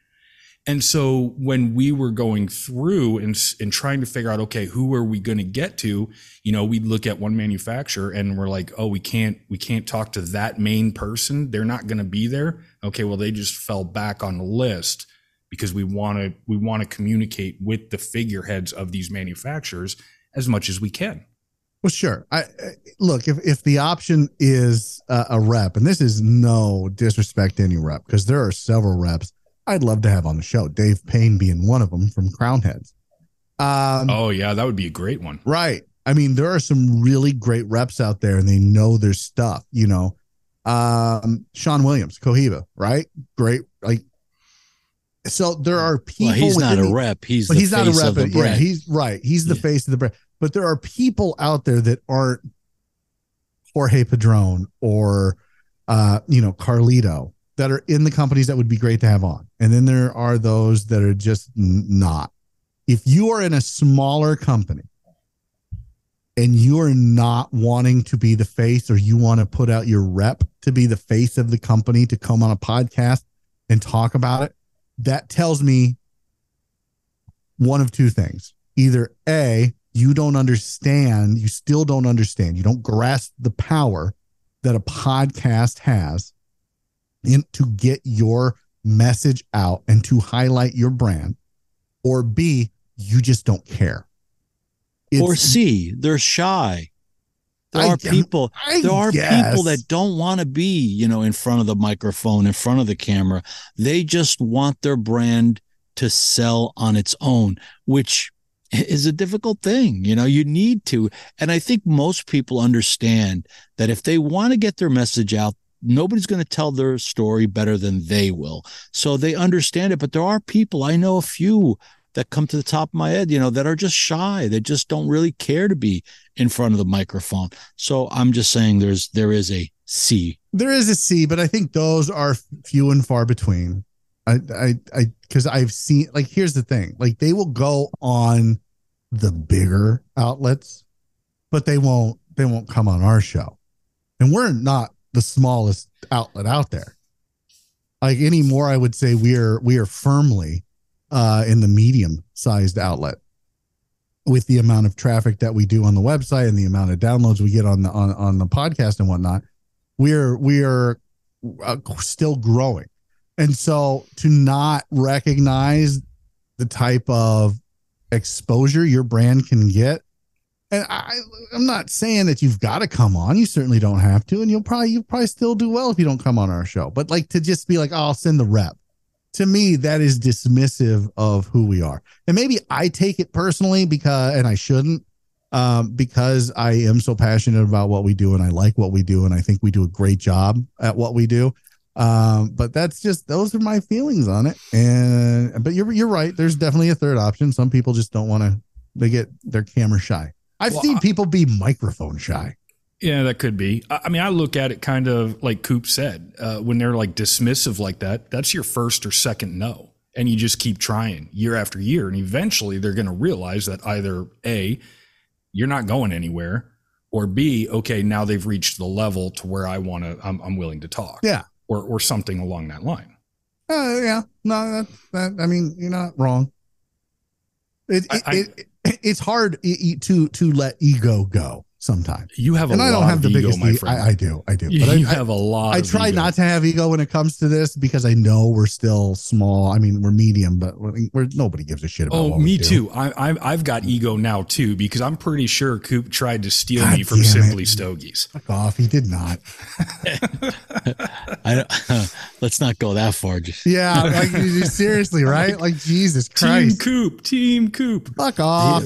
And so when we were going through and, and trying to figure out, okay, who are we going to get to? You know, we'd look at one manufacturer and we're like, oh, we can't, we can't talk to that main person. They're not going to be there. Okay. Well, they just fell back on the list because we want to, we want to communicate with the figureheads of these manufacturers as much as we can. Well, sure. I, look if if the option is a, a rep, and this is no disrespect to any rep, because there are several reps I'd love to have on the show. Dave Payne being one of them from Crowned Heads. Um, oh yeah, that would be a great one. Right. I mean, there are some really great reps out there, and they know their stuff. You know, um, Sean Williams, Cohiba, right? Great. Like, so there are people. Well, he's not a the, rep. He's but he's not a rep. But, yeah, he's right. He's the yeah. face of the brand. But there are people out there that aren't Jorge Padron or, uh, you know, Carlito that are in the companies that would be great to have on. And then there are those that are just not. If you are in a smaller company and you are not wanting to be the face or you want to put out your rep to be the face of the company to come on a podcast and talk about it, that tells me one of two things. Either A, you don't understand, you still don't understand, you don't grasp the power that a podcast has in to get your message out and to highlight your brand, or B, you just don't care. or C, they're shy. There I- are people I there are guess. people that don't want to be, you know, in front of the microphone, in front of the camera. They just want their brand to sell on its own, which is a difficult thing. You know, you need to. And I think most people understand that if they want to get their message out, nobody's going to tell their story better than they will. So they understand it. But there are people, I know a few that come to the top of my head, you know, that are just shy. They just don't really care to be in front of the microphone. So I'm just saying there's there is a C. There is a C, but I think those are few and far between. I, I, I, because I've seen like here's the thing, like they will go on the bigger outlets, but they won't they won't come on our show, and we're not the smallest outlet out there. Like anymore, I would say we are we are firmly uh, in the medium sized outlet with the amount of traffic that we do on the website and the amount of downloads we get on the on, on the podcast and whatnot we're we're uh, still growing and so to not recognize the type of exposure your brand can get and i i'm not saying that you've got to come on you certainly don't have to and you'll probably you'll probably still do well if you don't come on our show but like to just be like oh, i'll send the rep to me that is dismissive of who we are and maybe i take it personally because and i shouldn't um, because I am so passionate about what we do and I like what we do and I think we do a great job at what we do. Um, but that's just those are my feelings on it. And but you're you're right. There's definitely a third option. Some people just don't want to. They get their camera shy. I've Well, seen people be microphone shy. Yeah, that could be. I mean, I look at it kind of like Coop said, uh, when they're like dismissive like that, that's your first or second no. And you just keep trying year after year. And eventually they're going to realize that either A, you're not going anywhere, or B, okay, now they've reached the level to where I want to, I'm, I'm willing to talk. Yeah. Or, or something along that line. Uh, yeah, no, that, that I mean, you're not wrong. It, I- it, I- it, it's hard to to let ego go sometimes, You have a and lot I don't have the of ego, biggest. my friend. I, I do, I do. you But I, you I- have a lot I of try ego. not to have ego when it comes to this because I know we're still small. I mean, we're medium, but we're, we're nobody gives a shit about. Oh, what we me do. too. I, I, I've got ego now too because I'm pretty sure Coop tried to steal God me from damn it. Simply Stogies. Fuck off. He did not. I don't, let's not go that far. Just Yeah, like you- you- seriously, right? Like Jesus Team Christ. Coop, Team Coop. Fuck off.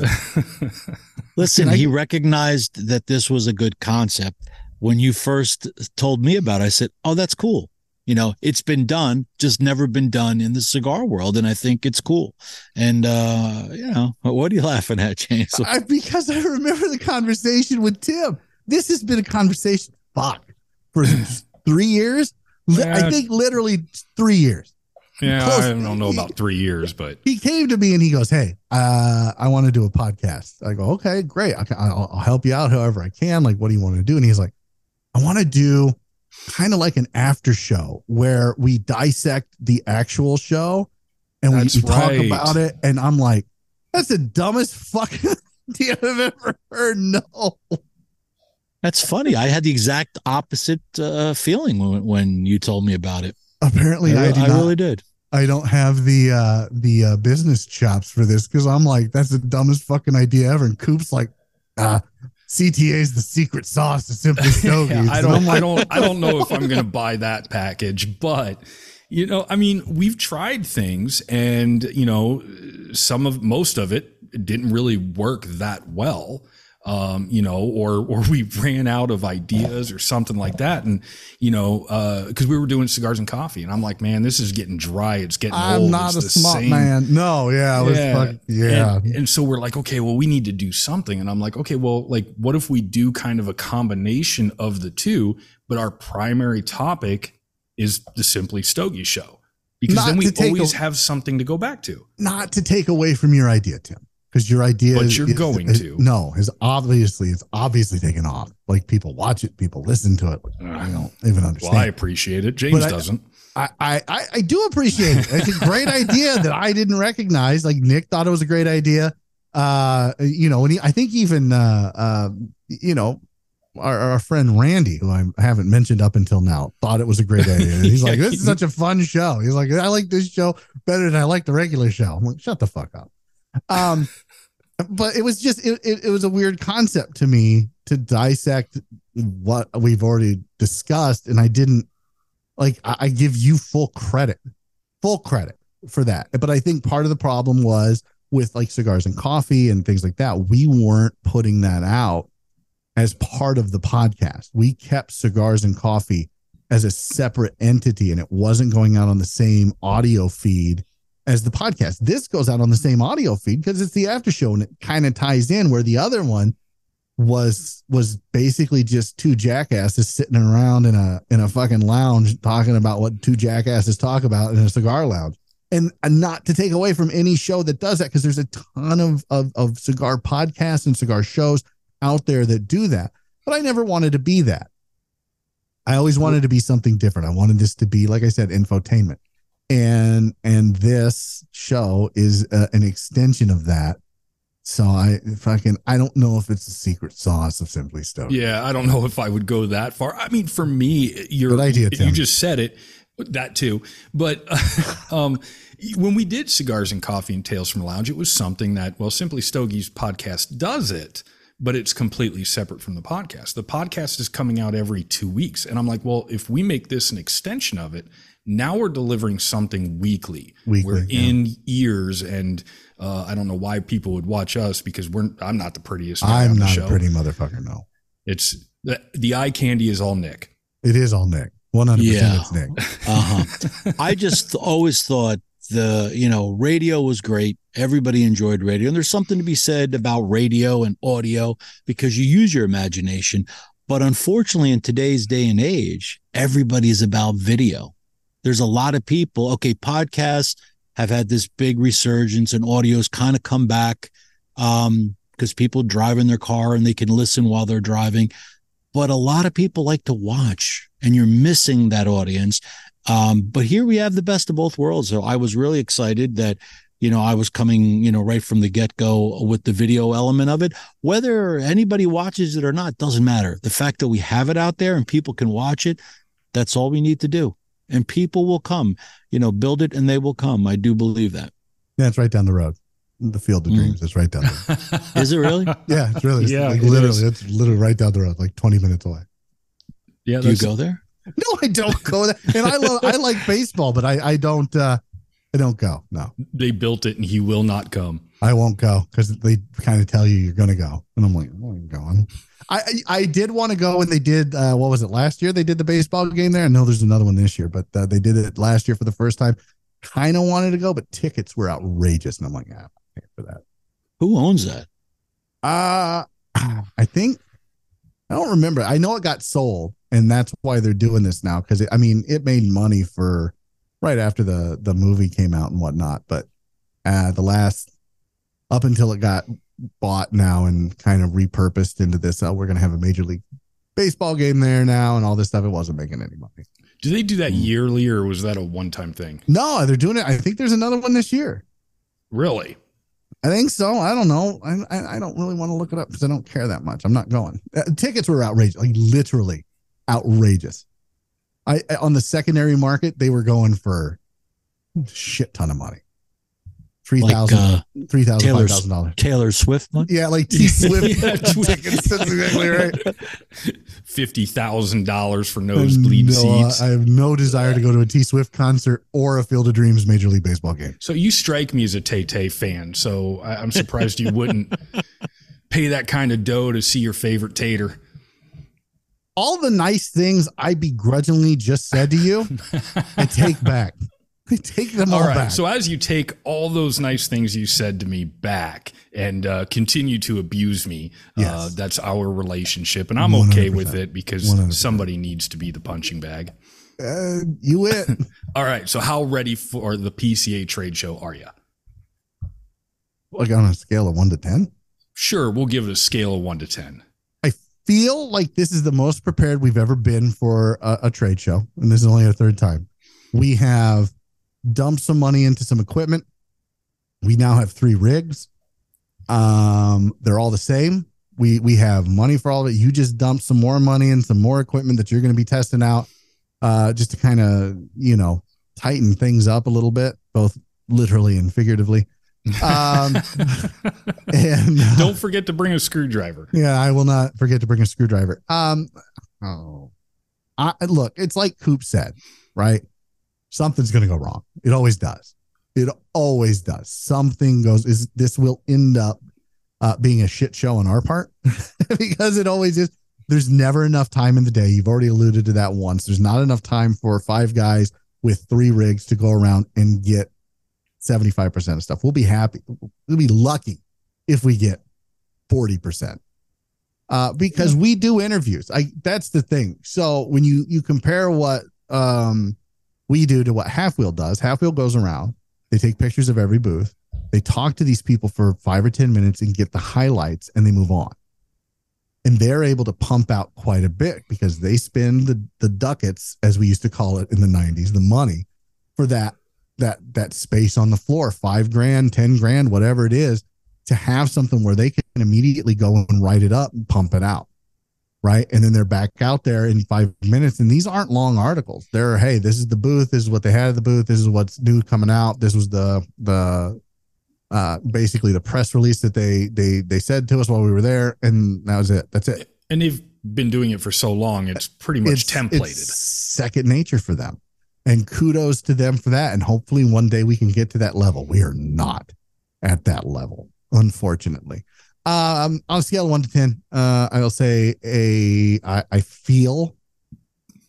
Listen, I- he recognized that this was a good concept. When you first told me about it, I said, Oh, that's cool. You know, it's been done, just never been done in the cigar world. And I think it's cool. And, uh, you know, what are you laughing at, James? I, because I remember the conversation with Tim. This has been a conversation, fuck, for three years. I think literally three years. Yeah, Close. I don't know about three years, but He came to me and he goes, "Hey, uh, I want to do a podcast." I go, "Okay, great. I can, I'll, I'll help you out however I can. Like, what do you want to do?" And he's like, "I want to do kind of like an after show where we dissect the actual show and we, That's we talk right. about it." And I'm like, "That's the dumbest fucking idea I've ever heard." No, That's funny. I had the exact opposite uh, feeling when, when you told me about it. apparently I, I, do I not. really did. I don't have the uh the uh, business chops for this because I'm like, that's the dumbest fucking idea ever. And Coop's like, uh, CTA is the secret sauce to Simply Stogies. Yeah, I don't, I don't, I don't know if I'm going to buy that package, but you know, I mean, we've tried things, and you know, some of most of it didn't really work that well. Um, you know, or or we ran out of ideas or something like that, and you know, because we were doing cigars and coffee, and I'm like, man, this is getting dry. It's getting I'm old. not It's a smart same- man. No, yeah, Yeah. fuck, yeah. And, and so we're like, okay, well, we need to do something. And I'm like, okay, well, like, what if we do kind of a combination of the two, but our primary topic is the Simply Stogie show? Because Not then we always a- have something to go back to. not to take away from your idea, Tim, because your idea But is- you're is- going is- to. No, is obviously it's obviously taken off. Like people watch it, people listen to it. I don't even understand. Well, I appreciate it. James But doesn't. I, I I do appreciate it. It's a great idea that I didn't recognize. Like Nick thought it was a great idea. Uh, you know, and he, I think even uh, uh, you know, our, our friend Randy, who I haven't mentioned up until now, thought it was a great idea. He's like, "This is such a fun show." He's like, "I like this show better than I like the regular show." I'm like, "Shut the fuck up." Um, but it was just it, it, it was a weird concept to me to dissect what we've already discussed, and I didn't like. I, I give you full credit, full credit for that. But I think part of the problem was with like cigars and coffee and things like that. We weren't putting that out as part of the podcast. We kept cigars and coffee as a separate entity and it wasn't going out on the same audio feed as the podcast. This goes out on the same audio feed because it's the after show and it kind of ties in where the other one was was basically just two jackasses sitting around in a in a fucking lounge talking about what two jackasses talk about in a cigar lounge. And, not to take away from any show that does that because there's a ton of, of of cigar podcasts and cigar shows out there that do that. But I never wanted to be that. I always wanted to be something different. I wanted this to be, like I said, infotainment, and and this show is uh, an extension of that. So I fucking I don't know if it's a secret sauce of Simply Stogie. Yeah, I don't know if I would go that far. I mean, for me, your Good idea, Tim. you just said it, that too. But um, when we did cigars and coffee and tales from the lounge, it was something that well, Simply Stogie's podcast does it, but it's completely separate from the podcast. The podcast is coming out every two weeks, and I'm like, well, if we make this an extension of it, now we're delivering something weekly. Weekly, we're yeah. in ears and. Uh, I don't know why people would watch us because we're. I'm not the prettiest. I'm on the not show. a pretty motherfucker. No, It's the, the eye candy is all Nick. it is all Nick. One hundred percent, It's Nick. Uh-huh. I just always thought the, you know, radio was great. Everybody enjoyed radio. And there's something to be said about radio and audio because you use your imagination. But unfortunately, in today's day and age, everybody is about video. There's a lot of people. Okay, podcasts have had this big resurgence and audio's kind of come back um, because people drive in their car and they can listen while they're driving. But a lot of people like to watch, and you're missing that audience. Um, but here we have the best of both worlds. So I was really excited that, you know, I was coming, you know, right from the get go with the video element of it. Whether anybody watches it or not doesn't matter. The fact that we have it out there and people can watch it, that's all we need to do. And people will come, you know, build it and they will come. I do believe that. Yeah, it's right down the road. The Field of Mm. Dreams is right down. The road. Is it really? Yeah, it's really, Yeah, like it literally, is. it's literally right down the road, like twenty minutes away. Yeah, do you go there? No, I don't go there. And I love, I like baseball, but I, I don't, uh, I don't go. No, they built it and he will not come. I won't go because they kind of tell you you're going to go, and I'm like, oh, I'm going. I, I I did want to go when they did. Uh, what was it last year? They did the baseball game there. I know there's another one this year, but uh, they did it last year for the first time. Kind of wanted to go, but tickets were outrageous, and I'm like, yeah, I'm not paying for that. Who owns that? Uh I think I don't remember. I know it got sold, and that's why they're doing this now. Because I mean, it made money for right after the the movie came out and whatnot. But uh the last up until it got bought now and kind of repurposed into this, uh, we're gonna have a major league baseball game there now and all this stuff. It wasn't making any money. Do they do that Mm. yearly or was that a one time thing? No, they're doing it. I think there's another one this year. Really? I think so. I don't know. I I, I don't really want to look it up because I don't care that much. I'm not going. Uh, tickets were outrageous, like literally outrageous. I- on the secondary market they were going for shit ton of money. Three Like uh, three thousand, five Taylor's- thousand dollars. Taylor Swift money? Yeah, like T Swift Yeah, tickets. That's exactly right. Fifty thousand dollars for nosebleed no, seats. I have no desire to go to a T Swift concert or a Field of Dreams Major League Baseball game. so you strike me as a Tay Tay fan. So I, I'm surprised you wouldn't pay that kind of dough to see your favorite tater. All the nice things I begrudgingly just said to you, I take back. Take them all, All right. back. So as you take all those nice things you said to me back and uh, continue to abuse me, uh, that's our relationship, and I'm okay with it because 100%. somebody needs to be the punching bag. uh, you win. All right. So how ready for the PCA trade show are you? like on a scale of one to ten. Sure, we'll give it a scale of one to ten. I feel like this is the most prepared we've ever been for a, a trade show, and this is only our third time. We have dumped some money into some equipment. We now have three rigs. Um, they're all the same. We we have money for all of it. You just dumped some more money and some more equipment that you're going to be testing out, uh, just to kind of you know tighten things up a little bit, both literally and figuratively. Um, and uh, don't forget to bring a screwdriver. Yeah, I will not forget to bring a screwdriver. Um, oh, I, look, it's like Coop said, right? Something's going to go wrong. It always does. It always does. Something goes. Is this will end up uh, being a shit show on our part because it always is. There's never enough time in the day. You've already alluded to that once. There's not enough time for five guys with three rigs to go around and get 75% of stuff. We'll be happy. We'll be lucky if we get 40%. Uh, because yeah. we do interviews. I that's the thing. So when you you compare what um we do to what Half Wheel does, Half Wheel goes around, they take pictures of every booth, they talk to these people for five or 10 minutes and get the highlights and they move on. And they're able to pump out quite a bit because they spend the, the ducats, as we used to call it in the 90s, the money for that that that space on the floor, five grand, 10 grand, whatever it is, to have something where they can immediately go and write it up and pump it out. Right. And then they're back out there in five minutes. And these aren't long articles. They're, hey, this is the booth, this is what they had at the booth, this is what's new coming out. This was the the uh basically the press release that they they they said to us while we were there, and that was it. That's it. And they've been doing it for so long, it's pretty much it's, templated. It's second nature for them and kudos to them for that. And hopefully one day we can get to that level. We are not at that level, unfortunately. Um, on a scale of one to 10, uh, I'll say a, I, I feel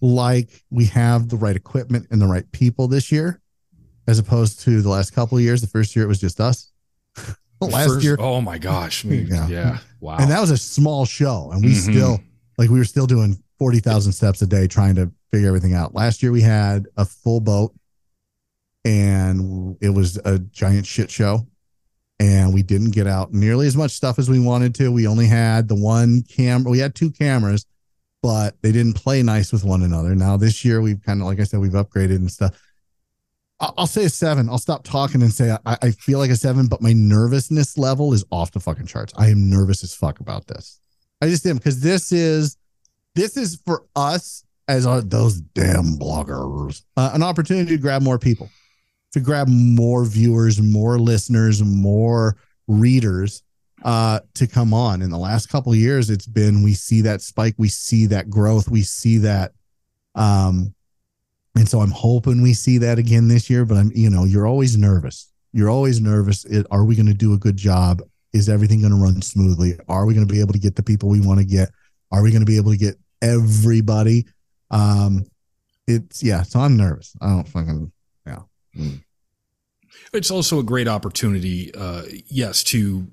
like we have the right equipment and the right people this year, as opposed to the last couple of years. The first year it was just us. last first, year, oh my gosh, yeah. yeah, wow. And that was a small show, and we mm-hmm. still like we were still doing forty thousand steps a day trying to figure everything out. Last year we had a full boat and it was a giant shit show. And we didn't get out nearly as much stuff as we wanted to. We only had the one camera. We had two cameras, but they didn't play nice with one another. Now this year we've kind of, like I said, we've upgraded and stuff. I'll say a seven. I'll stop talking and say I, I feel like a seven, but my nervousness level is off the fucking charts. I am nervous as fuck about this. I just am because this is this is for us as are those damn bloggers, uh, an opportunity to grab more people, to grab more viewers, more listeners, more readers uh, to come on. In the last couple of years, it's been we see that spike, we see that growth, we see that. Um, and so I'm hoping we see that again this year. But I'm, you know, you're always nervous. You're always nervous. It, are we going to do a good job? Is everything going to run smoothly? Are we going to be able to get the people we want to get? Are we going to be able to get everybody? Um, it's yeah. So I'm nervous. I don't fucking. Mm. It's also a great opportunity, uh, yes, to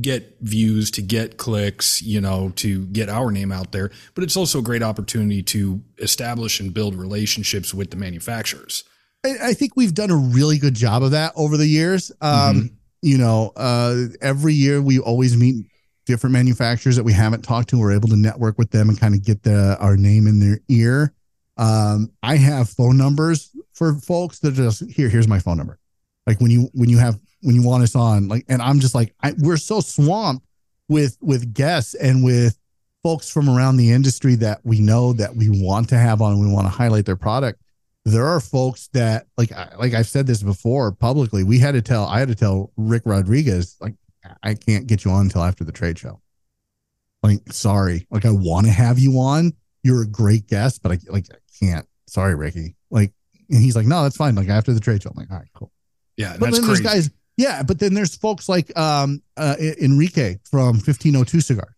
get views, to get clicks, you know, to get our name out there. But it's also a great opportunity to establish and build relationships with the manufacturers. I, think we've done a really good job of that over the years. Um, mm-hmm. You know, uh, every year we always meet different manufacturers that we haven't talked to. We're able to network with them and kind of get the our name in their ear. Um, I have phone numbers for folks that just here. Here's my phone number. Like when you when you have when you want us on, like, and I'm just like I, we're so swamped with with guests and with folks from around the industry that we know that we want to have on. We want to highlight their product. There are folks that like like I've said this before publicly. We had to tell I had to tell Rick Rodriguez like I can't get you on until after the trade show. Like, sorry. Like, I want to have you on. You're a great guest, but I like I can't. Sorry, Ricky. Like, and he's like, no, that's fine. Like after the trade show, I'm like, all right, cool. Yeah, but then crazy. there's guys. Yeah, but then there's folks like um uh Enrique from 1502 Cigar.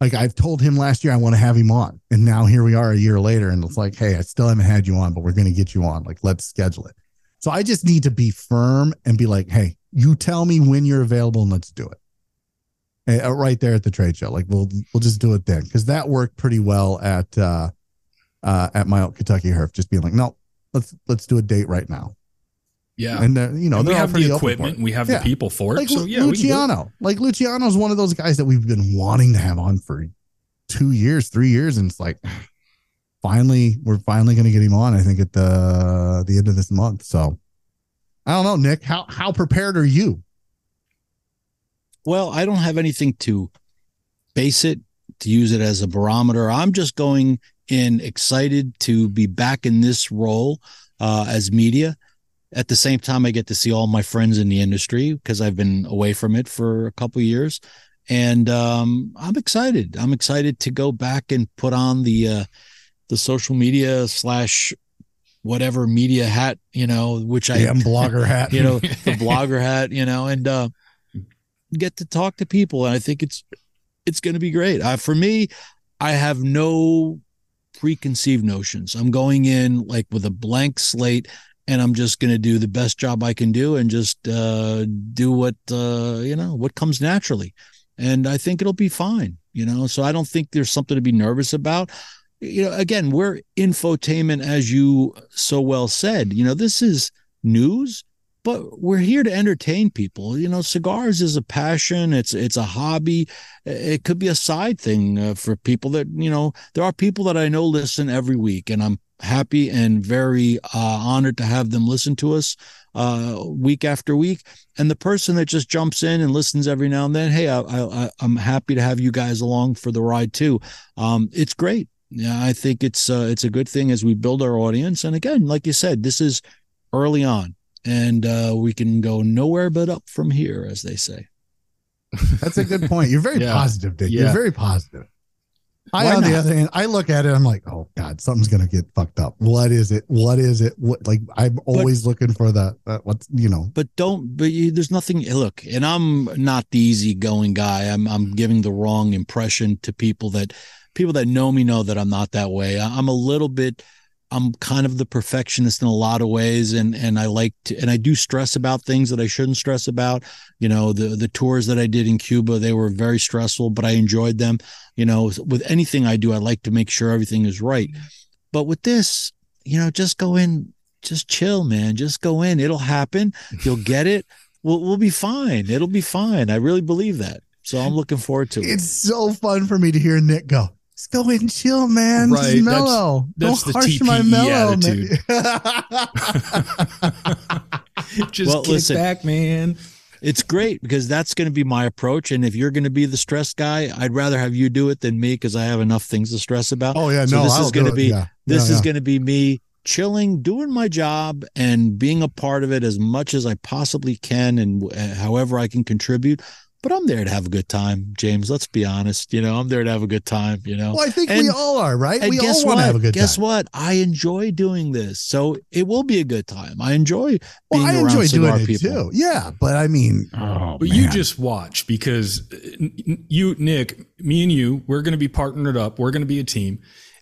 Like I've told him last year I want to have him on, and now here we are a year later, and it's like, hey, I still haven't had you on, but we're going to get you on. Like, let's schedule it. So I just need to be firm and be like, hey, you tell me when you're available and let's do it. Uh, right there at the trade show. Like we'll we'll just do it then because that worked pretty well at uh uh at my old Kentucky Herf. Just being like, no, let's let's do a date right now. Yeah, and you know and we have the equipment, we have yeah. the people for it. Like so yeah, Luciano, like Luciano's one of those guys that we've been wanting to have on for two years, three years, and it's like finally we're finally going to get him on. I think at the the end of this month. So I don't know, Nick. How how prepared are you? Well, I don't have anything to base it to use it as a barometer. I'm just going in excited to be back in this role uh, as media. At the same time, I get to see all my friends in the industry because I've been away from it for a couple years, and um, I'm excited. I'm excited to go back and put on the uh, the social media slash whatever media hat, you know, which I am blogger hat, you know, the blogger hat, you know, and uh, get to talk to people. And I think it's it's going to be great. Uh, for me, I have no preconceived notions. I'm going in like with a blank slate and I'm just going to do the best job I can do and just uh, do what uh, you know what comes naturally, and I think it'll be fine. You know, so I don't think there's something to be nervous about. You know, again, we're infotainment, as you so well said. You know, this is news but we're here to entertain people. You know, cigars is a passion. It's it's a hobby. It could be a side thing uh, for people that you know. There are people that I know listen every week, and I'm happy and very uh, honored to have them listen to us uh, week after week. And the person that just jumps in and listens every now and then, hey, I, I, I'm happy to have you guys along for the ride too. Um, it's great. Yeah, I think it's uh, it's a good thing as we build our audience. And again, like you said, this is early on and uh, we can go nowhere but up from here, as they say. That's a good point. You're very yeah. positive, Dick. Yeah. You're very positive. I, on not? the other hand, I look at it, I'm like, oh God, something's gonna get fucked up. What is it? What is it? What like I'm always but, looking for the uh, what's you know. But don't. But you, there's nothing. Look, and I'm not the easygoing guy. I'm I'm giving the wrong impression to people that people that know me know that I'm not that way. I'm a little bit I'm kind of the perfectionist in a lot of ways and and I like to and I do stress about things that I shouldn't stress about. You know, the the tours that I did in Cuba, they were very stressful, but I enjoyed them. You know, with anything I do, I like to make sure everything is right. Mm-hmm. But with this, you know, just go in, just chill, man. Just go in. It'll happen. You'll get it. We'll we'll be fine. It'll be fine. I really believe that. So I'm looking forward to it. It's so fun for me to hear Nick go just go and chill, man. Right. Just mellow. That's, that's Don't harsh TPE my mellow, attitude. just well, kick listen, back, man. It's great because that's going to be my approach. And if you're going to be the stress guy, I'd rather have you do it than me because I have enough things to stress about. Oh yeah, so no, this I'll is going to be yeah. this yeah, is yeah. going to be me chilling, doing my job, and being a part of it as much as I possibly can, and however I can contribute but I'm there to have a good time, James. Let's be honest. You know, I'm there to have a good time. You know, well, I think and, we all are, right? We all want to have a good guess time. Guess what? I enjoy doing this, so it will be a good time. I enjoy being well, I enjoy doing it people. too. Yeah, but I mean, oh, but man. you just watch because uh, you, Nick, me and you, we're going to be partnered up. We're going to be a team.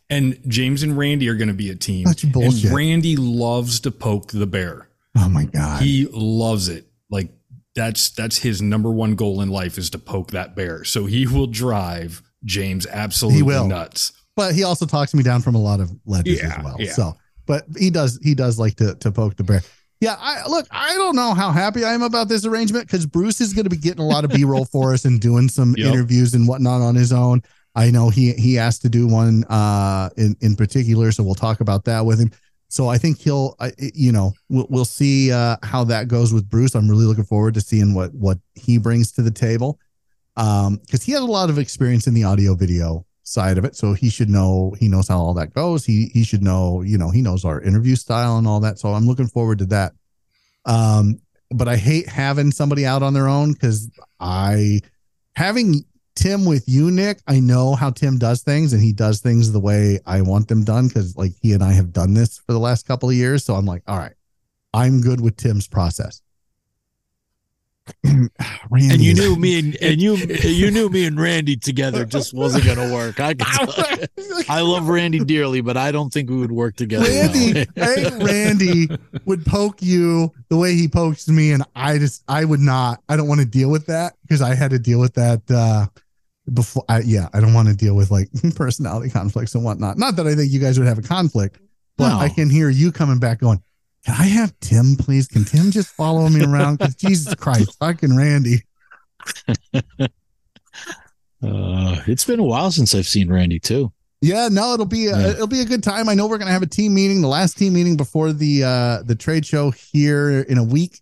And James and Randy are going to be a team. Such bullshit. And Randy loves to poke the bear. Oh my god, he loves it. Like that's that's his number one goal in life is to poke that bear. So he will drive James absolutely will. nuts. But he also talks me down from a lot of ledges yeah, as well. Yeah. So, but he does he does like to to poke the bear. Yeah, I look, I don't know how happy I am about this arrangement because Bruce is going to be getting a lot of B-roll for us and doing some yep. interviews and whatnot on his own. I know he he asked to do one uh in in particular, so we'll talk about that with him. So I think he'll, you know, we'll, we'll see uh, how that goes with Bruce. I'm really looking forward to seeing what what he brings to the table, because um, he has a lot of experience in the audio video side of it. So he should know he knows how all that goes. He he should know, you know, he knows our interview style and all that. So I'm looking forward to that. Um, but I hate having somebody out on their own because I having Tim with you, Nick, I know how Tim does things and he does things the way I want them done because like he and I have done this for the last couple of years. So I'm like, all right, I'm good with Tim's process. Randy and you knew me and, and you you knew me and Randy together just wasn't gonna work. I I love Randy dearly, but I don't think we would work together. Randy, hey, Randy would poke you the way he pokes me, and I just I would not. I don't want to deal with that because I had to deal with that uh before. I, yeah, I don't want to deal with like personality conflicts and whatnot. Not that I think you guys would have a conflict, but no. I can hear you coming back going can I have Tim, please? Can Tim just follow me around? Because Jesus Christ, fucking Randy. uh, it's been a while since I've seen Randy too. Yeah, no, it'll be a, yeah. it'll be a good time. I know we're gonna have a team meeting, the last team meeting before the uh the trade show here in a week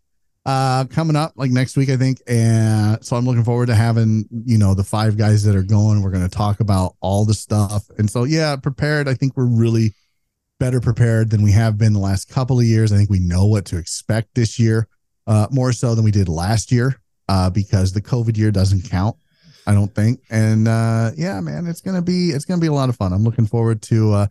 uh coming up like next week i think and so i'm looking forward to having you know the five guys that are going we're going to talk about all the stuff and so yeah prepared i think we're really better prepared than we have been the last couple of years i think we know what to expect this year uh more so than we did last year uh because the covid year doesn't count i don't think and uh yeah man it's gonna be it's gonna be a lot of fun i'm looking forward to uh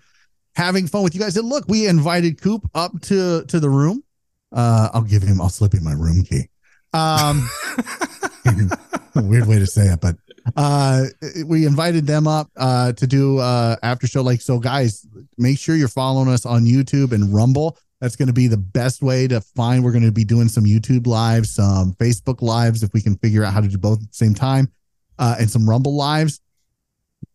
having fun with you guys and look we invited coop up to to the room uh, I'll give him. I'll slip him my room key. Um, weird way to say it, but uh, we invited them up uh, to do uh, after show. Like so, guys, make sure you're following us on YouTube and Rumble. That's going to be the best way to find. We're going to be doing some YouTube lives, some Facebook lives, if we can figure out how to do both at the same time, uh, and some Rumble lives.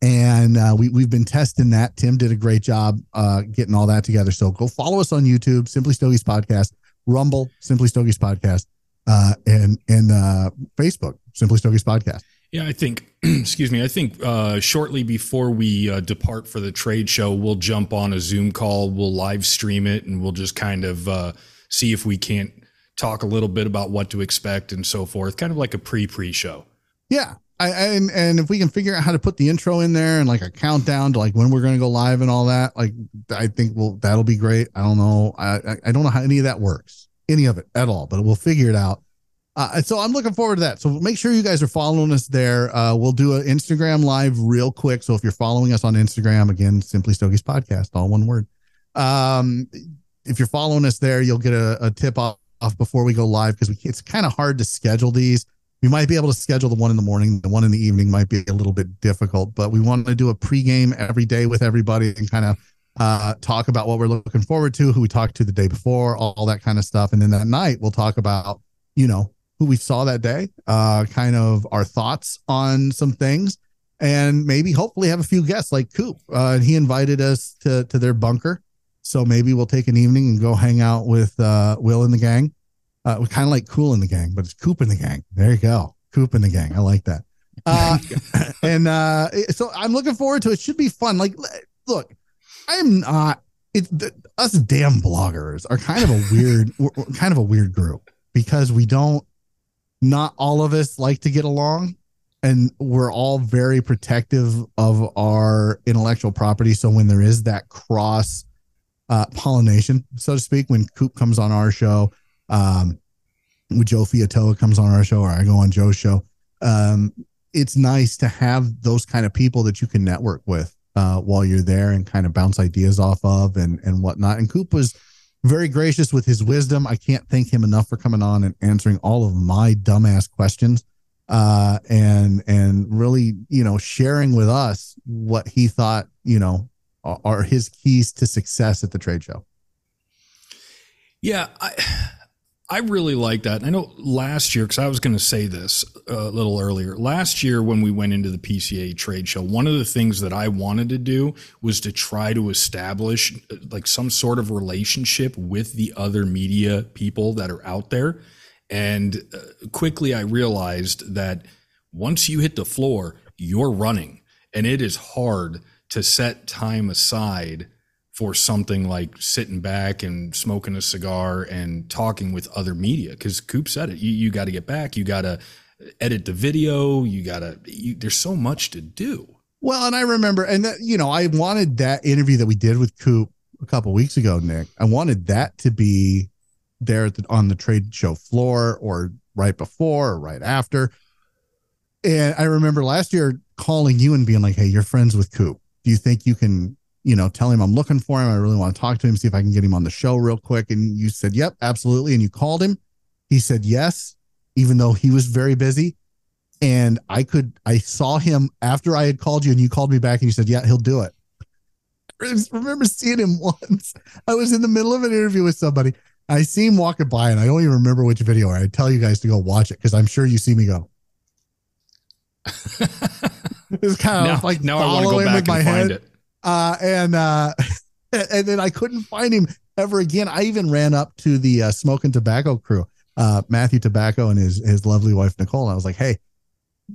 And uh, we we've been testing that. Tim did a great job uh, getting all that together. So go follow us on YouTube, Simply Stogies Podcast Rumble, Simply Stogies Podcast, uh, and and uh, Facebook, Simply Stogies Podcast. Yeah, I think, excuse me, I think uh, shortly before we uh, depart for the trade show, we'll jump on a Zoom call, we'll live stream it, and we'll just kind of uh, see if we can't talk a little bit about what to expect and so forth, kind of like a pre pre show. Yeah. I, and and if we can figure out how to put the intro in there and like a countdown to like when we're going to go live and all that, like I think we'll that'll be great. I don't know, I I don't know how any of that works, any of it at all, but we'll figure it out. Uh, so I'm looking forward to that. So make sure you guys are following us there. Uh, we'll do an Instagram live real quick. So if you're following us on Instagram, again, Simply Stogies Podcast, all one word. Um, if you're following us there, you'll get a, a tip off, off before we go live because it's kind of hard to schedule these we might be able to schedule the one in the morning. The one in the evening might be a little bit difficult, but we want to do a pregame every day with everybody and kind of uh, talk about what we're looking forward to, who we talked to the day before, all, all, that kind of stuff. And then that night, we'll talk about, you know, who we saw that day, uh, kind of our thoughts on some things, and maybe hopefully have a few guests like Coop. Uh, and he invited us to to their bunker, so maybe we'll take an evening and go hang out with uh, Will and the gang uh, we kind of like Cool in the Gang, but it's Coop in the Gang. There you go, Coop in the Gang. I like that. Uh, and uh, so I'm looking forward to it. it. Should be fun. Like, look, I'm not. It the, us damn bloggers are kind of a weird, kind of a weird group because we don't. Not all of us like to get along, and we're all very protective of our intellectual property. So when there is that cross uh, pollination, so to speak, when Coop comes on our show, um, when Joe Fiatoa comes on our show or I go on Joe's show, um, it's nice to have those kind of people that you can network with uh, while you're there and kind of bounce ideas off of and and whatnot. And Coop was very gracious with his wisdom. I can't thank him enough for coming on and answering all of my dumbass questions uh, and and really you know sharing with us what he thought you know are his keys to success at the trade show. Yeah, I I really like that. I know last year, because I was going to say this a little earlier. Last year, when we went into the PCA trade show, one of the things that I wanted to do was to try to establish like some sort of relationship with the other media people that are out there. And uh, quickly, I realized that once you hit the floor, you're running, and it is hard to set time aside for something like sitting back and smoking a cigar and talking with other media because coop said it you, you got to get back you got to edit the video you got to there's so much to do. Well and i remember and that you know i wanted that interview that we did with coop a couple weeks ago nick. I wanted that to be there the, on the trade show floor or right before or right after. And i remember last year calling you and being like hey you're friends with coop. Do you think you can you know, tell him I'm looking for him. I really want to talk to him, see if I can get him on the show real quick. And you said, Yep, absolutely. And you called him. He said yes, even though he was very busy. And I could, I saw him after I had called you and you called me back and you said, Yeah, he'll do it. I remember seeing him once. I was in the middle of an interview with somebody. I see him walking by and I don't even remember which video. I tell you guys to go watch it because I'm sure you see me go. it's kind of now, like now I want to go back and find it uh, and uh, and then I couldn't find him ever again. I even ran up to the uh, Smoking Tobacco crew, uh, Matthew Tobacco and his his lovely wife Nicole. And I was like, "Hey,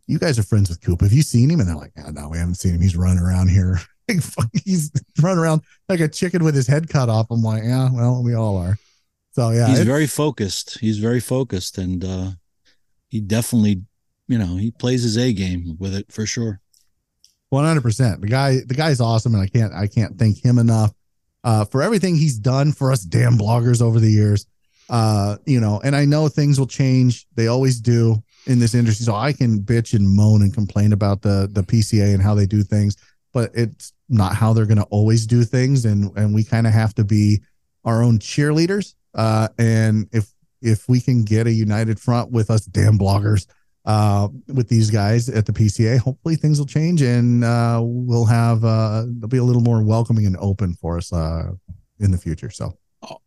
you guys are friends with Coop. Have you seen him?" And they're like, oh, "No, we haven't seen him. He's running around here he's running around like a chicken with his head cut off. I'm like, yeah, well, we all are. So yeah, he's very focused. He's very focused, and uh, he definitely, you know, he plays his A game with it for sure. One hundred percent. The guy, the guy's awesome, and I can't, I can't thank him enough uh, for everything he's done for us damn bloggers over the years. Uh, you know, and I know things will change. They always do in this industry. So I can bitch and moan and complain about the the PCA and how they do things, but it's not how they're going to always do things. And and we kind of have to be our own cheerleaders uh, and if if we can get a united front with us damn bloggers, uh, with these guys at the PCA, hopefully things will change and uh, we'll have uh, they'll be a little more welcoming and open for us uh, in the future. So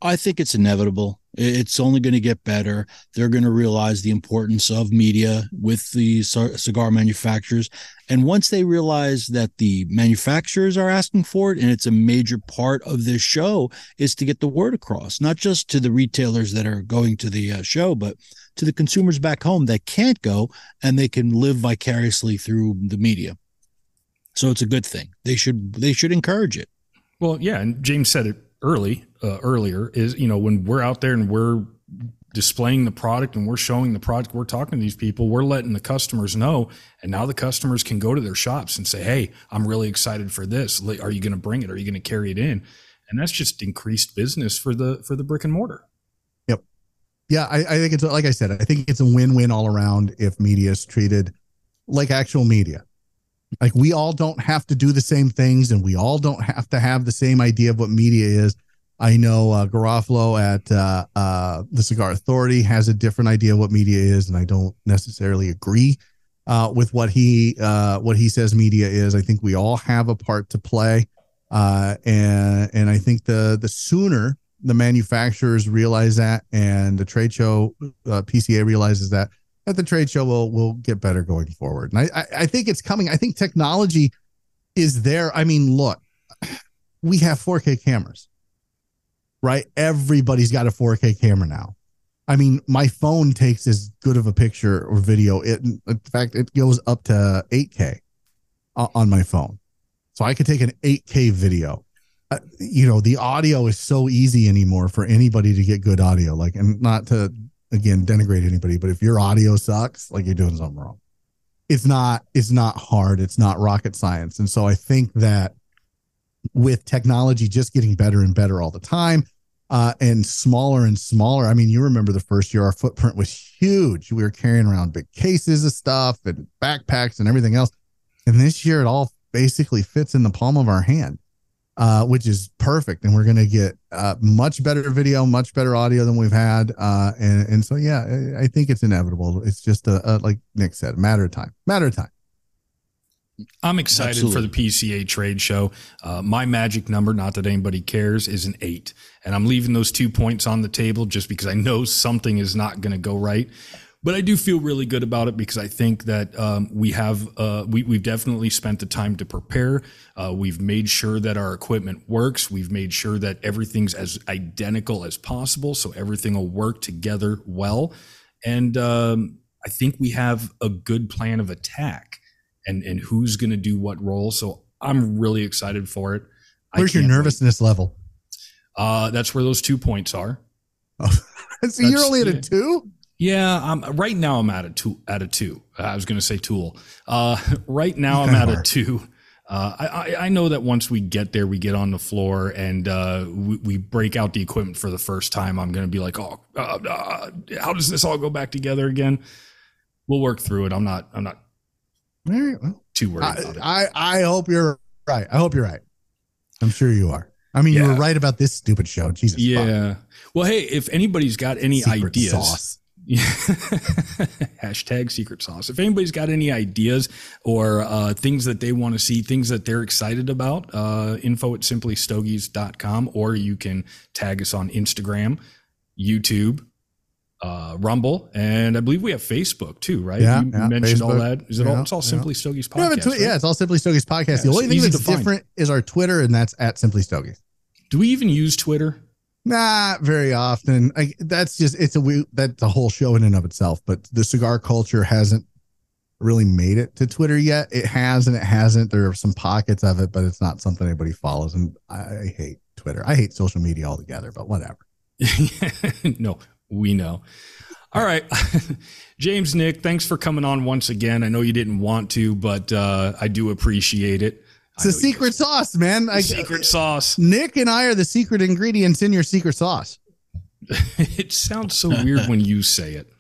I think it's inevitable. It's only going to get better. They're going to realize the importance of media with the cigar manufacturers. And once they realize that the manufacturers are asking for it and it's a major part of this show is to get the word across, not just to the retailers that are going to the uh, show, but to the consumers back home that can't go and they can live vicariously through the media. So it's a good thing. They should they should encourage it. Well, yeah, and James said it early uh, earlier is you know when we're out there and we're displaying the product and we're showing the product we're talking to these people we're letting the customers know and now the customers can go to their shops and say hey i'm really excited for this are you going to bring it are you going to carry it in and that's just increased business for the for the brick and mortar yeah I, I think it's like i said i think it's a win-win all around if media is treated like actual media like we all don't have to do the same things and we all don't have to have the same idea of what media is. I know uh, Garofalo at uh, uh, the Cigar Authority has a different idea of what media is, and I don't necessarily agree uh, with what he uh, what he says media is. I think we all have a part to play, uh, and and I think the the sooner the manufacturers realize that and the trade show uh, PCA realizes that, at the trade show will will get better going forward. And I, I, I think it's coming. I think technology is there. I mean, look, we have 4K cameras, right? Everybody's got a 4K camera now. I mean, my phone takes as good of a picture or video. It, in fact, it goes up to 8K on my phone, so I could take an 8K video. Uh, you know, the audio is so easy anymore for anybody to get good audio. Like, and not to again denigrate anybody, but if your audio sucks, like you're doing something wrong. It's not it's not hard, it's not rocket science. And so I think that with technology just getting better and better all the time, uh, and smaller and smaller. I mean, you remember the first year our footprint was huge. We were carrying around big cases of stuff and backpacks and everything else. And this year it all basically fits in the palm of our hand uh, which is perfect. And we're going to get uh, much better video, much better audio than we've had. Uh, and, and so, yeah, I think it's inevitable. It's just a, a like Nick said, matter of time, matter of time. I'm excited Absolutely. for the PCA trade show. Uh, my magic number, not that anybody cares, is an eight. And I'm leaving those two points on the table just because I know something is not going to go right but I do feel really good about it because I think that um, we have uh, we we've definitely spent the time to prepare. Uh, we've made sure that our equipment works. We've made sure that everything's as identical as possible, so everything will work together well. And um, I think we have a good plan of attack and and who's going to do what role. So I'm really excited for it. Where's your nervousness wait. level? Uh, that's where those two points are. Oh, so that's, you're only at a two. Yeah, I'm right now. I'm at a two. At a two. I was going to say tool. Uh, right now, I'm at a two. Uh, I, I know that once we get there, we get on the floor and uh, we, we, break out the equipment for the first time. I'm going to be like, oh, uh, uh, how does this all go back together again? We'll work through it. I'm not. I'm not well, too worried I, it. I I hope you're right. I hope you're right. I'm sure you are. I mean, yeah. you were right about this stupid show. Jesus. Yeah. Fuck. Well, hey, if anybody's got any Secret ideas. Sauce. Hashtag secret sauce. If anybody's got any ideas or uh, things that they want to see, things that they're excited about, uh, info at simplystogies.com, or you can tag us on Instagram, YouTube, uh, Rumble, and I believe we have Facebook too, right? Yeah, you yeah, mentioned Facebook, all that. Is it yeah, all? It's all Simply Stogies podcast. Tw- right? Yeah, it's all Simply Stogies podcast. the only thing that's different is our Twitter, and that's at Simply Stogies. Do we even use Twitter? Not very often. I, that's just it's a we that's a whole show in and of itself. But the cigar culture hasn't really made it to Twitter yet. It has and it hasn't. There are some pockets of it, but it's not something anybody follows. And I, hate Twitter. I hate social media altogether, but whatever. no, we know. All right. James Nick, thanks for coming on once again. I know you didn't want to, but uh, I do appreciate it. It's a secret sauce, man. I, secret sauce. Nick and I are the secret ingredients in your secret sauce. it sounds so weird when you say it.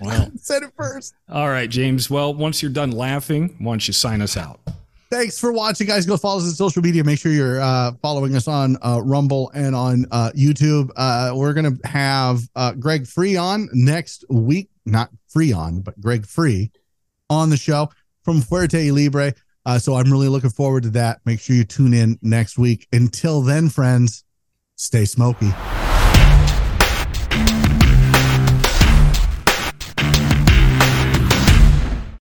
Well, said it first. All right, James. Well, once you're done laughing, why don't you sign us out? Thanks for watching, guys. Go follow us on social media. Make sure you're uh, following us on uh, Rumble and on uh, YouTube. Uh, we're going to have uh, Greg Free on next week. Not Free on, but Greg Free on the show from Fuerte Libre. Uh, so I'm really looking forward to that. Make sure you tune in next week. Until then, friends, stay smoky.